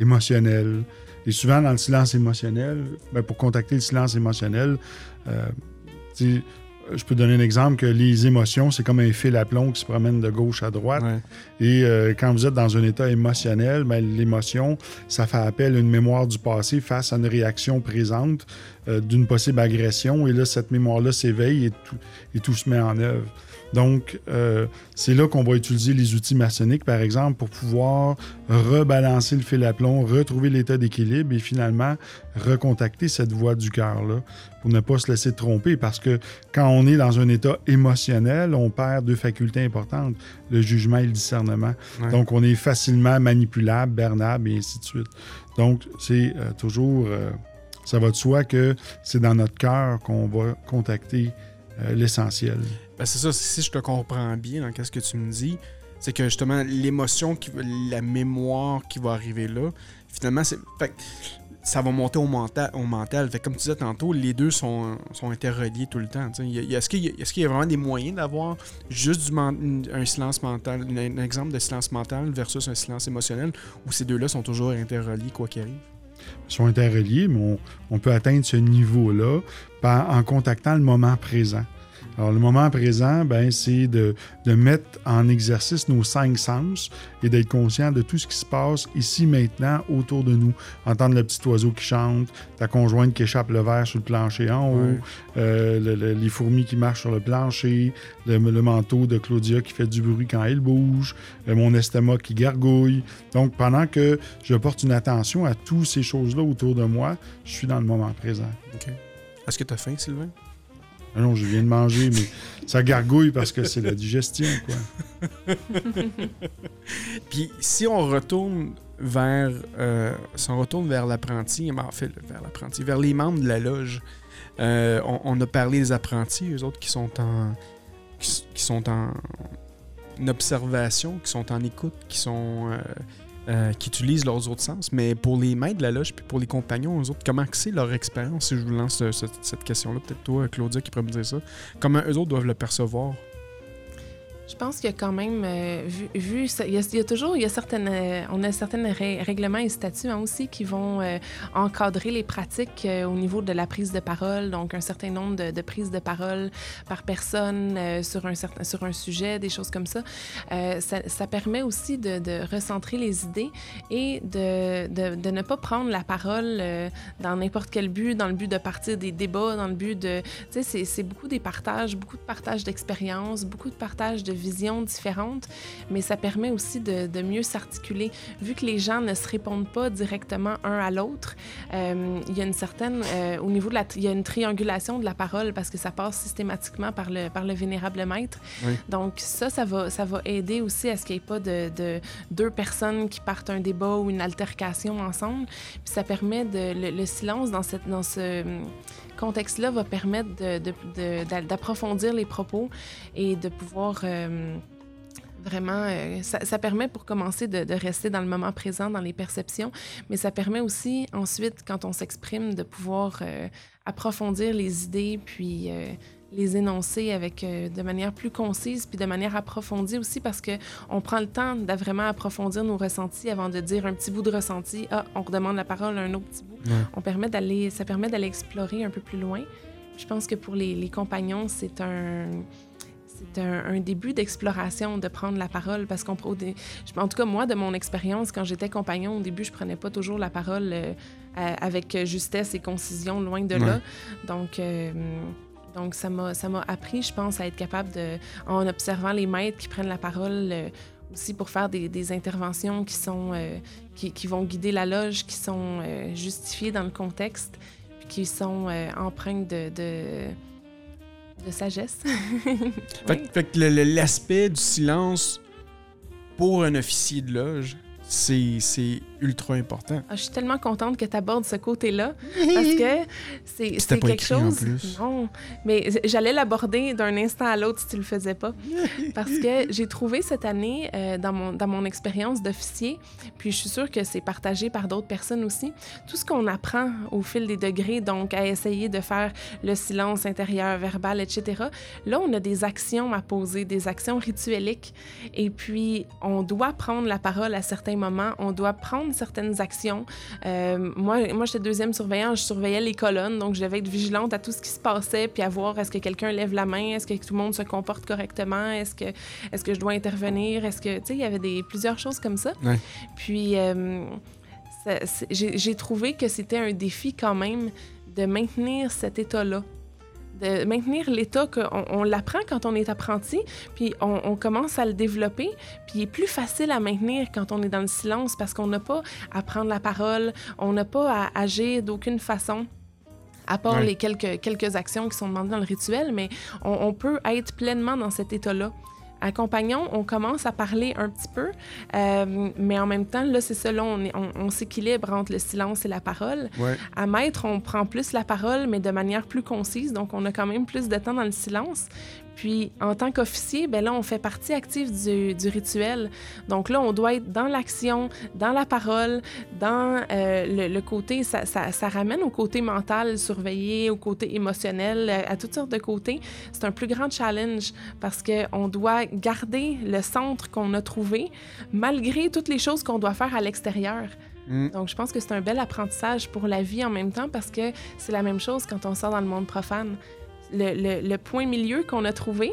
émotionnel. Et souvent, dans le silence émotionnel, ben, pour contacter le silence émotionnel, euh, je peux donner un exemple que les émotions, c'est comme un fil à plomb qui se promène de gauche à droite. Ouais. Et euh, quand vous êtes dans un état émotionnel, ben, l'émotion, ça fait appel à une mémoire du passé face à une réaction présente euh, d'une possible agression. Et là, cette mémoire-là s'éveille et tout, et tout se met en œuvre. Donc, euh, c'est là qu'on va utiliser les outils maçonniques, par exemple, pour pouvoir rebalancer le fil à plomb, retrouver l'état d'équilibre et finalement recontacter cette voix du cœur-là pour ne pas se laisser tromper. Parce que quand on est dans un état émotionnel, on perd deux facultés importantes, le jugement et le discernement. Ouais. Donc, on est facilement manipulable, bernable et ainsi de suite. Donc, c'est euh, toujours, euh, ça va de soi que c'est dans notre cœur qu'on va contacter l'essentiel. Ben, c'est ça, si je te comprends bien dans ce que tu me dis, c'est que justement l'émotion, la mémoire qui va arriver là, finalement, ça va monter au mental. Comme tu disais tantôt, les deux sont, interreliés tout le temps. Est-ce qu'il y, a- vraiment des moyens d'avoir juste un silence mental, un, exemple de silence mental versus un silence émotionnel, où ces deux-là sont toujours interreliés quoi qu'il arrive? Ils sont interreliés, mais on, peut atteindre ce niveau-là en contactant le moment présent. Alors, le moment présent, ben, c'est de, de mettre en exercice nos cinq sens et d'être conscient de tout ce qui se passe ici, maintenant, autour de nous. Entendre le petit oiseau qui chante, ta conjointe qui échappe le verre sur le plancher en haut, euh, le- le- les fourmis qui marchent sur le plancher, le, le manteau de Claudia qui fait du bruit quand elle bouge, euh, mon estomac qui gargouille. Donc, pendant que je porte une attention à toutes ces choses-là autour de moi, je suis dans le moment présent. Est-ce que tu as faim, Sylvain? Ah non, je viens de manger, mais ça gargouille parce que c'est la digestion, quoi. [laughs] Puis si on retourne vers euh, si on retourne vers l'apprenti, ben, en fait vers l'apprenti, vers les membres de la loge, euh, on, a parlé des apprentis, eux autres qui sont en qui sont en observation, qui sont en écoute, qui sont euh, euh, qui utilisent leurs autres sens. Mais pour les maîtres de la loge puis pour les compagnons, eux autres, comment c'est leur expérience? Si je vous lance euh, cette, cette question-là, peut-être toi, Claudia, qui pourrait me dire ça. Comment eux autres doivent le percevoir? Je pense qu'il y a quand même, euh, vu, il, y a, toujours, il y a certaines, euh, on a certains règlements et statuts hein, aussi qui vont euh, encadrer les pratiques euh, au niveau de la prise de parole, donc un certain nombre de, prises de parole par personne euh, sur, un certain, sur un sujet, des choses comme ça. Euh, ça, permet aussi de, recentrer les idées et de, de, ne pas prendre la parole euh, dans n'importe quel but, dans le but de partir des débats, dans le but de... Tu sais, c'est beaucoup des partages, beaucoup de partages d'expériences, beaucoup de partages de visions différentes, mais ça permet aussi de, de mieux s'articuler. Vu que les gens ne se répondent pas directement un à l'autre, euh, il y a une certaine, euh, au niveau de la, il y a une triangulation de la parole parce que ça passe systématiquement par le, par le vénérable maître. Oui. Donc ça, ça va, ça va aider aussi à ce qu'il n'y ait pas de, de deux personnes qui partent un débat ou une altercation ensemble. Puis ça permet de, le, le silence dans, cette, dans ce contexte-là va permettre d'approfondir les propos et de pouvoir euh, vraiment... euh, ça, permet pour commencer de, rester dans le moment présent, dans les perceptions, mais ça permet aussi ensuite, quand on s'exprime, de pouvoir euh, approfondir les idées, puis... les énoncer avec euh, de manière plus concise puis de manière approfondie aussi parce que on prend le temps de vraiment approfondir nos ressentis avant de dire un petit bout de ressenti. Ah on redemande la parole à un autre petit bout. Ouais. on permet d'aller ça permet d'aller explorer un peu plus loin. Je pense que pour les, les compagnons c'est un c'est un, un début d'exploration de prendre la parole parce qu'on en tout cas moi de mon expérience quand j'étais compagnon au début je prenais pas toujours la parole euh, avec justesse et concision loin de là. Donc euh, donc ça m'a appris je pense à être capable de en observant les maîtres qui prennent la parole euh, aussi pour faire des, interventions qui sont euh, qui, vont guider la loge qui sont euh, justifiées dans le contexte qui sont empreintes de, de sagesse. [laughs] Fait, que- fait que l'aspect du silence pour un officier de loge, c'est ultra important. Ah, je suis tellement contente que tu abordes ce côté-là parce que c'est quelque écrit en chose. plus. Non, mais j'allais l'aborder d'un instant à l'autre si tu le faisais pas. parce que j'ai trouvé cette année, euh, dans mon, dans mon expérience d'officier, puis je suis sûre que c'est partagé par d'autres personnes aussi, tout ce qu'on apprend au fil des degrés, donc à essayer de faire le silence intérieur, verbal, etc. Là, on a des actions à poser, des actions rituelliques. Et puis, on doit prendre la parole à certains moments, on doit prendre certaines actions. Euh, moi, moi j'étais deuxième surveillant, je surveillais les colonnes, donc je devais être vigilante à tout ce qui se passait, puis à voir est-ce que quelqu'un lève la main, est-ce que tout le monde se comporte correctement, est-ce que, est que je dois intervenir, est-ce que, tu sais, il y avait des, plusieurs choses comme ça. Ouais. Puis, euh, j'ai trouvé que c'était un défi quand même de maintenir cet état-là de maintenir l'état qu'on on l'apprend quand on est apprenti, puis on, on commence à le développer, puis il est plus facile à maintenir quand on est dans le silence parce qu'on n'a pas à prendre la parole, on n'a pas à agir d'aucune façon. À part les quelques, quelques actions qui sont demandées dans le rituel, mais on, on peut être pleinement dans cet état-là. À compagnon, on commence à parler un petit peu, euh, mais en même temps, là, c'est ça, là, on, est- on- on s'équilibre entre le silence et la parole. Ouais. À maître, on prend plus la parole, mais de manière plus concise, donc on a quand même plus de temps dans le silence. Puis, en tant qu'officier, ben là, on fait partie active du, du rituel. Donc là, on doit être dans l'action, dans la parole, dans euh, le, le côté, ça, ça- ça ramène au côté mental, surveillé, au côté émotionnel, euh, à toutes sortes de côtés. C'est un plus grand challenge parce qu'on doit garder le centre qu'on a trouvé, malgré toutes les choses qu'on doit faire à l'extérieur. Mm. Donc, je pense que c'est un bel apprentissage pour la vie en même temps parce que c'est la même chose quand on sort dans le monde profane. Le, le- point milieu qu'on a trouvé,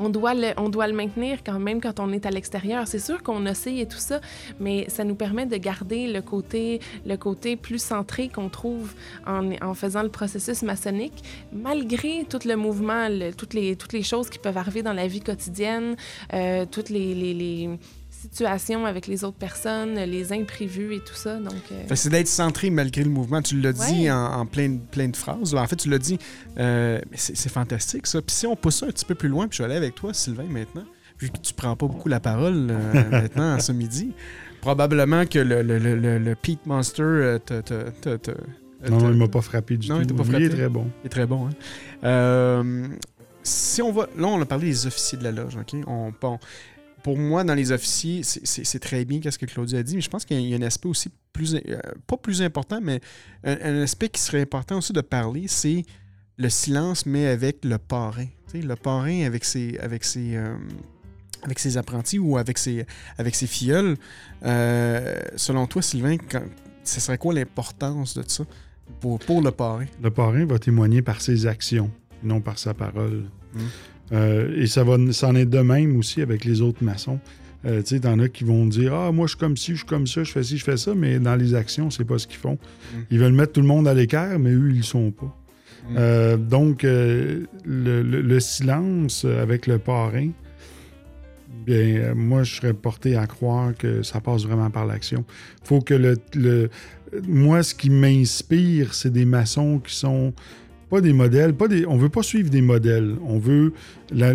on doit, le, on doit le maintenir quand même quand on est à l'extérieur. C'est sûr qu'on essaye et tout ça, mais ça nous permet de garder le côté, le côté plus centré qu'on trouve en, en faisant le processus maçonnique, malgré tout le mouvement, le- toutes, les, toutes les choses qui peuvent arriver dans la vie quotidienne, euh, toutes les situations avec les autres personnes, les imprévus et tout ça. Donc, euh, Fait que c'est d'être centré malgré le mouvement. Tu l'as dit en, en plein, de- plein de phrases. En fait, tu l'as dit. euh, mais c'est c'est fantastique, ça. Puis si on pousse ça un petit peu plus loin, puis je vais aller avec toi, Sylvain, maintenant, vu que tu prends pas beaucoup la parole euh, [laughs] maintenant, ce midi, probablement que le, le, le, le- le Pete Monster euh, te- te- te- te- Non, il m'a pas frappé du Non, tout. il Il est très bon. est très bon. Hein? Euh, si on va. Là, on a parlé des officiers de la loge, OK? On, bon, pour moi, dans les officiers, c'est- très bien qu'est-ce que Claudia a dit, mais je pense qu'il y a un aspect aussi plus. euh, pas plus important, mais un, un aspect qui serait important aussi de parler, c'est le silence, mais avec le parrain. Le parrain avec ses. Avec ses euh, avec ses apprentis ou avec ses, avec ses filleuls. Euh, selon toi, Sylvain, quand, ce serait quoi l'importance de ça pour, pour le parrain? Le parrain va témoigner par ses actions, non par sa parole. Mm. Euh, et ça va, c'en est de même aussi avec les autres maçons. Euh, tu sais, t'en as qui vont dire Ah, moi, je suis comme ci, je suis comme ça, je fais ci, je fais ça, mais dans les actions, c'est pas ce qu'ils font. Mm. Ils veulent mettre tout le monde à l'écart, mais eux, ils le sont pas. Mm. Euh, donc, euh, le, le- le silence avec le parrain bien, moi, je serais porté à croire que ça passe vraiment par l'action. faut que le, le- Moi, ce qui m'inspire, c'est des maçons qui sont pas des modèles, pas des, on veut pas suivre des modèles. On veut. La,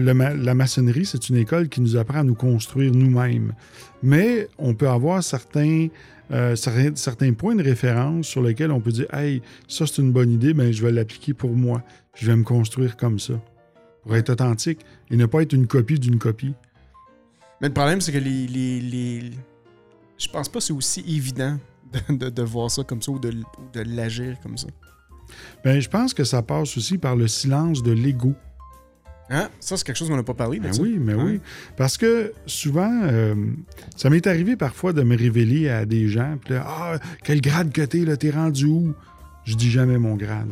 maçonnerie, c'est une école qui nous apprend à nous construire nous-mêmes. Mais on peut avoir certains, euh, certains, certains points de référence sur lesquels on peut dire Hey, ça c'est une bonne idée, mais je vais l'appliquer pour moi. Je vais me construire comme ça. Pour être authentique et ne pas être une copie d'une copie. Mais le problème, c'est que les, les, les- Je pense pas que c'est aussi évident de, de- de voir ça comme ça ou de, de l'agir comme ça. Ben, je pense que ça passe aussi par le silence de l'ego. Hein? Ça, c'est quelque chose qu'on n'a pas parlé Ben ça. oui, mais Hein? oui. Parce que souvent, euh, ça m'est arrivé parfois de me révéler à des gens. Puis là, ah, quel grade que t'es, là, t'es rendu où? Je dis jamais mon grade.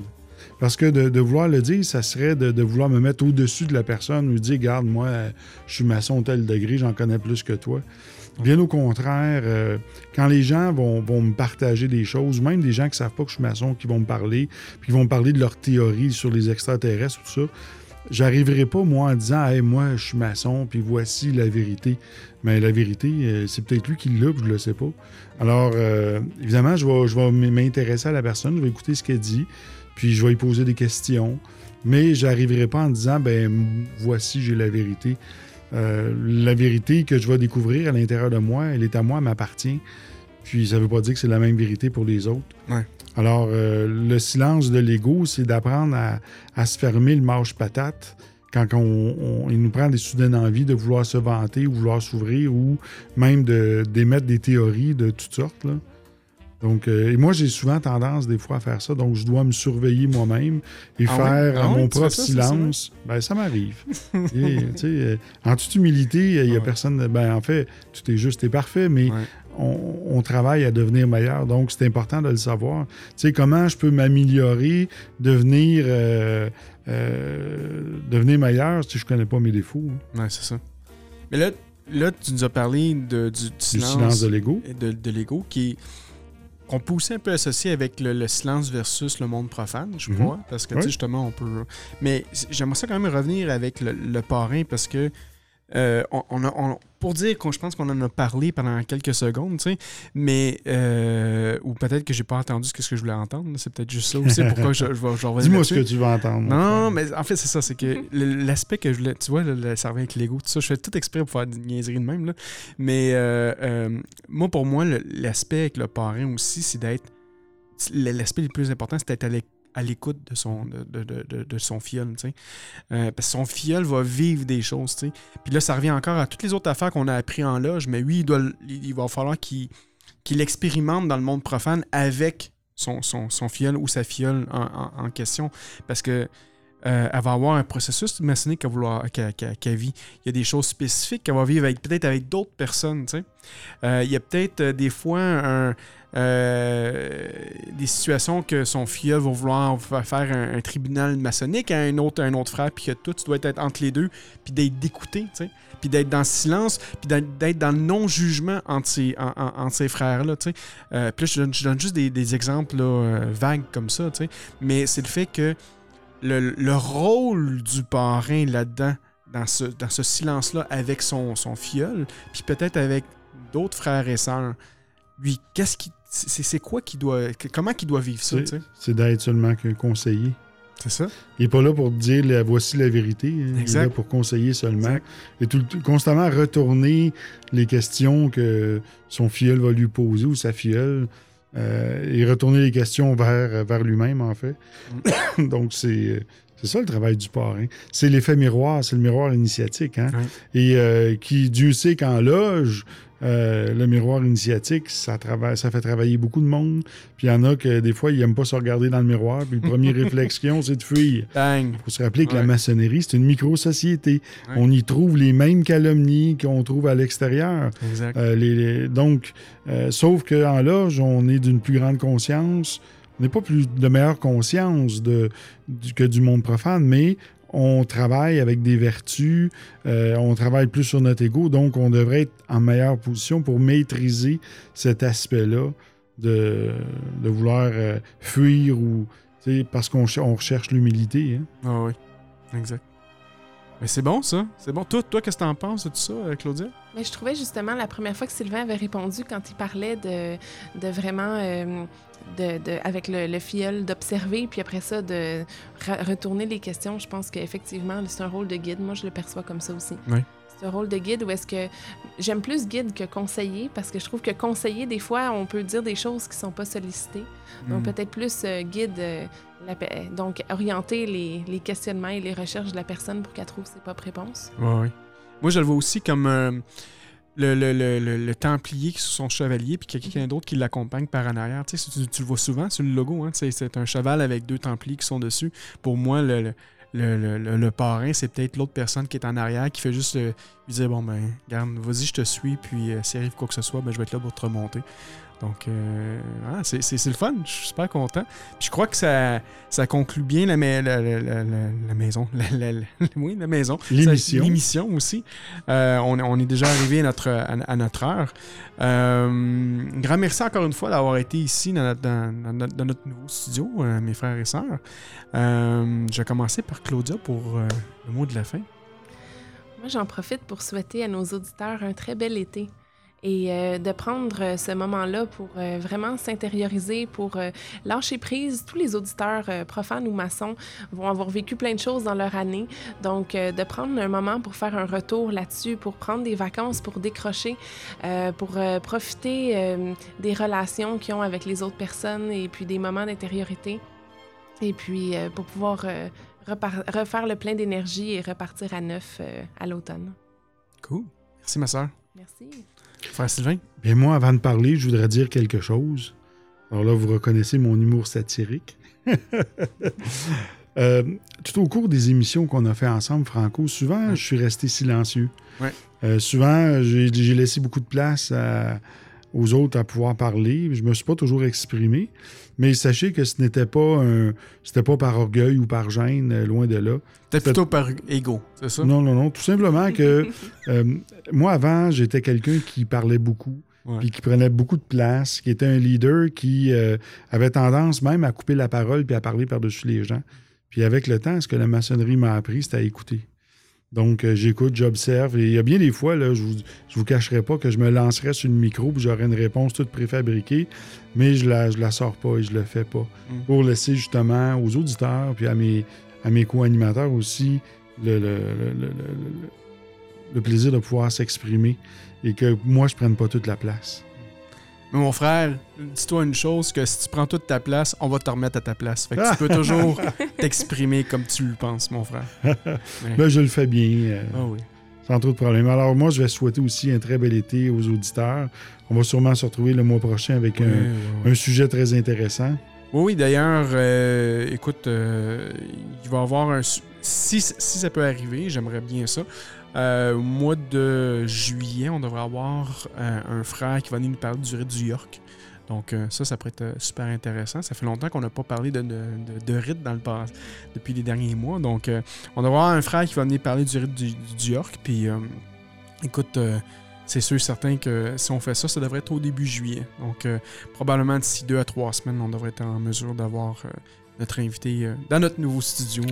Parce que de, de vouloir le dire, ça serait de, de vouloir me mettre au-dessus de la personne ou dire, regarde, moi, euh, je suis maçon tel degré, j'en connais plus que toi. Bien au contraire, euh, quand les gens vont, me partager des choses, même des gens qui savent pas que je suis maçon, qui vont me parler, puis qui vont me parler de leur théorie sur les extraterrestres, tout ça, j'arriverai pas, moi, en disant, hey, moi, je suis maçon, puis voici la vérité. Mais la vérité, euh, c'est peut-être lui qui l'a, puis je le sais pas. Alors, euh, évidemment, je vais, je vais m'intéresser à la personne, je vais écouter ce qu'elle dit, puis je vais lui poser des questions. Mais j'arriverai pas en disant, ben, voici, j'ai la vérité. Euh, la vérité que je vais découvrir à l'intérieur de moi, elle est à moi, elle m'appartient. Puis ça veut pas dire que c'est la même vérité pour les autres. Ouais. Alors, euh, le silence de l'ego, c'est d'apprendre à, à se fermer le mâche patate quand on, on- il nous prend des soudaines envies de vouloir se vanter ou vouloir s'ouvrir ou même de- d'émettre des théories de toutes sortes. là. Donc, euh, et moi, j'ai souvent tendance des fois à faire ça. Donc, je dois me surveiller moi-même et Ah oui? faire Ah oui, mon fais propre ça, c'est ça, silence. Ben, ça m'arrive. [laughs] Sais, euh, en toute humilité, il n'y a Ouais. personne. Ben, en fait, tout est juste et parfait, mais Ouais. on, on travaille à devenir meilleur. Donc, c'est important de le savoir. Tu sais, comment je peux m'améliorer, devenir, euh, euh, devenir meilleur si je connais pas mes défauts. hein? Ouais, c'est ça. Mais là, là, tu nous as parlé de, du, du Du silence, silence de l'ego. de, de l'ego qui est- qu'on peut aussi un peu associer avec le, le silence versus le monde profane, je Mhm. crois. Parce que, Oui. justement, on peut. Mais j'aimerais ça quand même revenir avec le, le parrain parce que. Euh, on, on a, on- pour dire qu'on je pense qu'on en a parlé pendant quelques secondes, tu sais, mais euh, ou peut-être que j'ai pas entendu ce que je voulais entendre. C'est peut-être juste ça aussi [laughs] pourquoi je, je vais, je vais Dis-moi ce que tu veux entendre. Non, non, mais en fait, c'est ça. C'est que le- l'aspect que je voulais. Tu vois, le, le cerveau avec l'ego, tout ça, je fais tout exprès pour faire des niaiseries de même. Là. Mais euh, euh, moi, pour moi, l'aspect avec le parrain aussi, c'est d'être. L'aspect le plus important, c'est d'être à l'é- à l'écoute de son, de, de, de- de- de son filleul. Euh, parce que son filleul va vivre des choses. Puis là, ça revient encore à toutes les autres affaires qu'on a appris en loge. Mais oui, il, doit, il va falloir qu'il expérimente dans le monde profane avec son, son, son filleul ou sa filleule en, question. Parce que euh, elle va avoir un processus maçonnique qu'elle vit. Il y a des choses spécifiques qu'elle va vivre peut-être avec d'autres personnes. Euh, il y a peut-être des fois un, euh, des situations que son filleul va vouloir fa- faire un, un tribunal maçonnique à un autre, un autre frère, puis que tout tu dois être entre les deux, puis d'être d'écouter, puis d'être dans le silence, puis d'être dans le non-jugement entre ces, frères-là. Euh, puis là, je donne, juste des, exemples euh, vagues comme ça, tu mais c'est le fait que le, le rôle du parrain là-dedans, dans ce, dans ce silence-là, avec son, son filleul, puis peut-être avec d'autres frères et sœurs, lui, qu'est-ce qui. C'est c'est quoi qui doit. Comment qu'il doit vivre ça, C'est d'être seulement qu'un conseiller. C'est ça? Il n'est pas là pour dire la- voici la vérité. hein. Il est là pour conseiller seulement. Exact. Et tout, constamment retourner les questions que son filleul va lui poser ou sa filleule. euh, et retourner les questions vers, vers lui-même, en fait. Mm. [coughs] Donc, c'est. C'est ça le travail du parrain. C'est l'effet miroir, c'est le miroir initiatique. Hein? Et euh, qui, Dieu sait qu'en loge, euh, le miroir initiatique, ça, travaille, ça fait travailler beaucoup de monde. Puis il y en a que des fois, ils n'aiment pas se regarder dans le miroir. Puis le premier [laughs] réflexe qu'ils ont, c'est de fuir. Bang! Il faut se rappeler que la maçonnerie, c'est une micro-société. Ouais. On y trouve les mêmes calomnies qu'on trouve à l'extérieur. Exact. Euh, les- les- donc, euh, sauf qu'en loge, on est d'une plus grande conscience. On n'est pas plus de meilleure conscience de, du- que du monde profane, mais on travaille avec des vertus, euh, on travaille plus sur notre ego, donc on devrait être en meilleure position pour maîtriser cet aspect-là de, vouloir euh, fuir ou parce qu'on ch- on recherche l'humilité. hein. Ah oui. Exact. Mais c'est bon, ça. C'est bon. Toi, toi qu'est-ce que t'en penses de tout ça, euh, Claudia? Mais je trouvais justement la première fois que Sylvain avait répondu quand il parlait de, de vraiment. euh, de, de- avec le, le filleul d'observer, puis après ça, de retourner les questions. Je pense qu'effectivement, c'est un rôle de guide. Moi, je le perçois comme ça aussi. Oui. C'est un rôle de guide où est-ce que j'aime plus guide que conseiller parce que je trouve que conseiller, des fois, on peut dire des choses qui sont pas sollicitées. Donc, Hmm. peut-être plus euh, guide, euh, la pe- donc orienter les, les questionnements et les recherches de la personne pour qu'elle trouve ses propres réponses. Ouais, ouais. Moi, je le vois aussi comme euh, le, le, le, le- Templier qui est sur son chevalier, puis qu'il y a quelqu'un d'autre qui l'accompagne par en arrière. Tu, sais, tu, tu le vois souvent sur le logo. Hein, tu sais, c'est un cheval avec deux Templiers qui sont dessus. Pour moi, le, le, le, le- le- le parrain, c'est peut-être l'autre personne qui est en arrière qui fait juste euh, lui dire Bon, ben, garde, vas-y, je te suis, puis euh, s'il arrive quoi que ce soit, ben, je vais être là pour te remonter. Donc, euh, c'est c'est- c'est le fun. Je suis super content. Puis je crois que ça, ça conclut bien la, ma- la, la- la- la- la maison. [laughs] La, la- la- oui, la maison. L'émission. Ça- L'émission aussi. Euh, on, on est déjà arrivé à notre, à, à notre heure. Euh, grand merci encore une fois d'avoir été ici dans notre, dans- dans notre- dans notre nouveau studio, euh, mes frères et sœurs. Euh, je vais commencer par Claudia pour euh, le mot de la fin. Moi, j'en profite pour souhaiter à nos auditeurs un très bel été et euh, de prendre euh, ce moment-là pour euh, vraiment s'intérioriser, pour euh, lâcher prise. Tous les auditeurs profanes ou maçons vont avoir vécu plein de choses dans leur année. Donc, de prendre un moment pour faire un retour là-dessus, pour prendre des vacances, pour décrocher, pour profiter des relations qu'ils ont avec les autres personnes et puis des moments d'intériorité. Et puis, pour pouvoir refaire le plein d'énergie et repartir à neuf à l'automne. Cool. Merci, ma soeur. Merci. Frère Sylvain? Bien, moi, avant de parler, je voudrais dire quelque chose. Alors là, vous reconnaissez mon humour satirique. [laughs] Euh, tout au cours des émissions qu'on a fait ensemble, Franco, souvent, je suis resté silencieux. Ouais. Euh, souvent, j'ai laissé beaucoup de place à- aux autres à pouvoir parler. Je me suis pas toujours exprimé. Mais sachez que ce n'était pas un, c'était pas par orgueil ou par gêne, euh, loin de là. Peut-être plutôt par ego, c'est ça? Non, non, non. Tout simplement que [laughs] euh, moi, avant, j'étais quelqu'un qui parlait beaucoup, Ouais. puis qui prenait beaucoup de place, qui était un leader qui euh, avait tendance même à couper la parole puis à parler par-dessus les gens. Puis avec le temps, ce que la maçonnerie m'a appris, c'était à écouter. Donc, euh, j'écoute, j'observe. Et il y a bien des fois, là, je vous, je vous cacherai pas que je me lancerais sur le micro puis j'aurais une réponse toute préfabriquée, mais je la, je la sors pas et je le fais pas. Mm. Pour laisser justement aux auditeurs puis à mes, à mes co-animateurs aussi le, le- le- le- le- le plaisir de pouvoir s'exprimer et que moi, je prenne pas toute la place. Mais mon frère, dis-toi une chose, que si tu prends toute ta place, on va te remettre à ta place. Fait que tu peux toujours [laughs] t'exprimer comme tu le penses, mon frère. Mais- [laughs] Là, je le fais bien. euh, Ah oui. Sans trop de problème. Alors, moi, je vais souhaiter aussi un très bel été aux auditeurs. On va sûrement se retrouver le mois prochain avec un, sujet très intéressant. Oui, oui, d'ailleurs, euh, écoute, euh, il va y avoir un. Si, si ça peut arriver, j'aimerais bien ça. Euh, au mois de juillet, on devrait avoir euh, un frère qui va venir nous parler du rite du York. Donc, euh, ça, ça pourrait être euh, super intéressant. Ça fait longtemps qu'on n'a pas parlé de, rite dans le passé, depuis les derniers mois. Donc, on devrait avoir un frère qui va venir parler du rite du, York. Puis, écoute, c'est sûr et certain que si on fait ça, ça devrait être au début juillet. Donc, probablement d'ici deux à trois semaines, on devrait être en mesure d'avoir notre invité dans notre nouveau studio.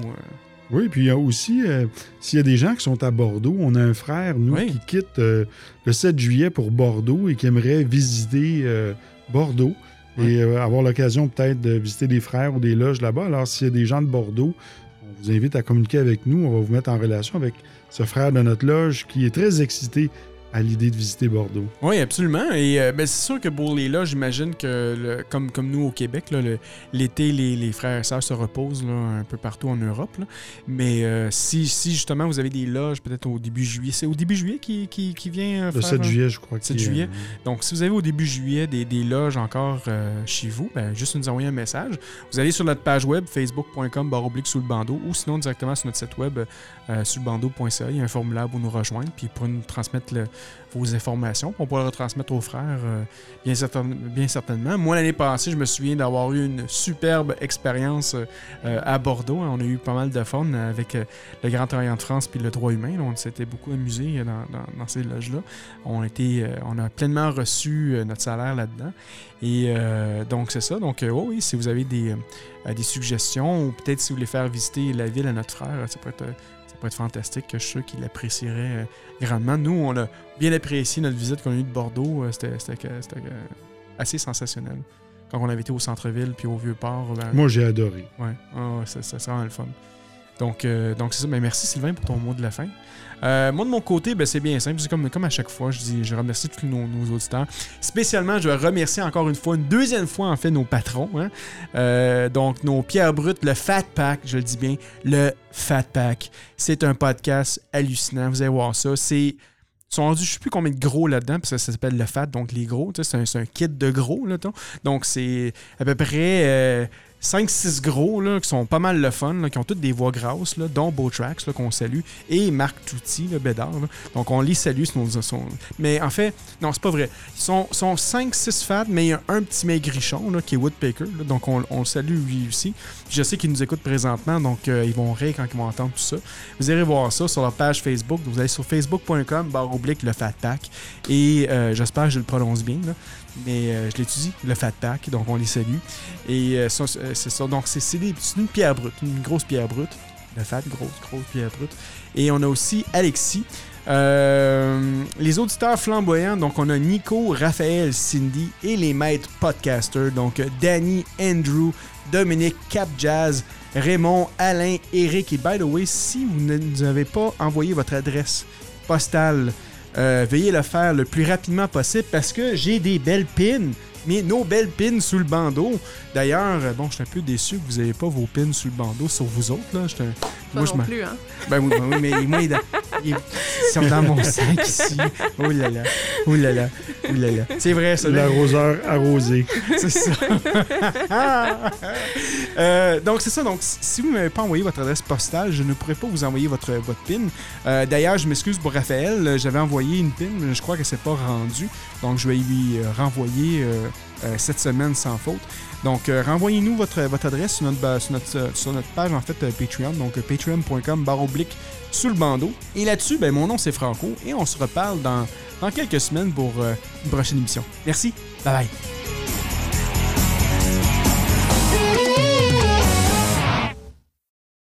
Oui, puis il y a aussi, euh, s'il y a des gens qui sont à Bordeaux, on a un frère, nous, Oui. qui quitte euh, le 7 juillet pour Bordeaux et qui aimerait visiter euh, Bordeaux et avoir l'occasion peut-être de visiter des frères ou des loges là-bas. Alors, s'il y a des gens de Bordeaux, on vous invite à communiquer avec nous. On va vous mettre en relation avec ce frère de notre loge qui est très excité à l'idée de visiter Bordeaux. Oui, absolument. Et euh, ben, c'est sûr que pour les là, j'imagine que le- comme, comme nous au Québec, le- l'été, les, les frères et sœurs se reposent là, un peu partout en Europe. là. Mais euh, si, si justement vous avez des loges, peut-être au début juillet, c'est au début juillet qui, qui, qui vient euh, Le faire, 7 euh, juillet, je crois. 7 qu'il y a- juillet. Donc, si vous avez au début juillet des, des loges encore chez vous, ben, juste nous envoyer un message. Vous allez sur notre page web, facebook.com, barre oblique sous le bandeau, ou sinon directement sur notre site web, sous le bandeau.ca. Il y a un formulaire pour nous rejoindre, puis pour nous transmettre le- vos informations. On pourra retransmettre aux frères, euh, bien, certain- bien certainement. Moi, l'année passée, je me souviens d'avoir eu une superbe expérience euh, à Bordeaux. On a eu pas mal de fun avec euh, le Grand Orient de France puis le droit humain. On s'était beaucoup amusé dans, ces loges-là. On, a pleinement reçu notre salaire là-dedans. Et donc, c'est ça. Donc, oh oui, si vous avez des, des suggestions ou peut-être si vous voulez faire visiter la ville à notre frère, ça pourrait être, ça va être fantastique. Je suis sûr qu'il l'apprécierait euh, grandement. Nous, on a bien apprécié notre visite qu'on a eue de Bordeaux. Euh, C'était assez sensationnel. Quand on avait été au centre-ville puis au Vieux-Port. ben, Moi, j'ai adoré. Ouais, ça, c'est vraiment le fun. Donc, euh, donc c'est ça. Merci Sylvain pour ton mot de la fin. Euh, moi, de mon côté, ben, c'est bien simple. Comme, comme à chaque fois, je dis, je remercie tous nos, auditeurs. Spécialement, je vais remercier encore une fois, une deuxième fois, en fait, nos patrons. hein. Euh, donc, nos pierres brutes, le Fat Pack, je le dis bien, le Fat Pack. C'est un podcast hallucinant. Vous allez voir ça. C'est. Sont rendus, je sais plus combien de gros là-dedans, puis ça, ça s'appelle le fat, donc les gros. C'est un, kit de gros, là. Donc, c'est à peu près euh, 5-6 gros, là, qui sont pas mal le fun, là, qui ont toutes des voix grasses, là, dont Botrax, qu'on salue, et Marc Touty, le Bédard. Donc, on les salue. nos- son- Mais en fait, non, c'est pas vrai. Ils sont, sont 5-6 fans, mais il y a un petit maigrichon, qui est Woodpecker. donc, on, le salue lui aussi. Je sais qu'ils nous écoutent présentement, donc euh, ils vont rire quand ils vont entendre tout ça. Vous irez voir ça sur leur page Facebook. Vous allez sur facebook.com, barre oblique, le Fat Pack. Et euh, j'espère que je le prononce bien. Mais euh, je l'étudie, le Fat Pack. Donc, on les salue. Et euh, c'est ça. Donc, c'est une pierre brute, une grosse pierre brute. Le Fat, grosse, grosse pierre brute. Et on a aussi Alexis. Euh, les auditeurs flamboyants, donc on a Nico, Raphaël, Cindy et les maîtres podcasters, donc euh, Danny, Andrew, Dominique, Cap Jazz, Raymond, Alain, Eric et by the way, si vous ne nous avez pas envoyé votre adresse postale, euh, veuillez le faire le plus rapidement possible parce que j'ai des belles pins. Mais nos belles pins sous le bandeau. D'ailleurs, euh, bon, je suis un peu déçu que vous n'ayez pas vos pins sous le bandeau sur vous autres. Là. J'étais un- Pas Moi, je non m'en- plus, hein? ben oui, ben oui, mais moi, [laughs] ils sont dans mon sac ici. Oh là là, oh là là, oh là là. C'est vrai, ça. L'arroseur arrosé. [laughs] C'est ça. [laughs] Euh, donc, c'est ça. Donc, si- vous ne m'avez pas envoyé votre adresse postale, je ne pourrais pas vous envoyer votre, votre PIN. Euh, D'ailleurs, je m'excuse pour Raphaël. J'avais envoyé une PIN, mais je crois que c'est pas rendu. Donc, je vais lui renvoyer euh, cette semaine sans faute. Donc, euh, renvoyez-nous votre, votre adresse sur notre, euh, sur notre page, en fait, euh, Patreon. Donc, euh, patreon.com barre oblique sous le bandeau. Et là-dessus, ben, mon nom, c'est Franco. Et on se reparle dans, dans quelques semaines pour euh, une prochaine émission. Merci. Bye bye.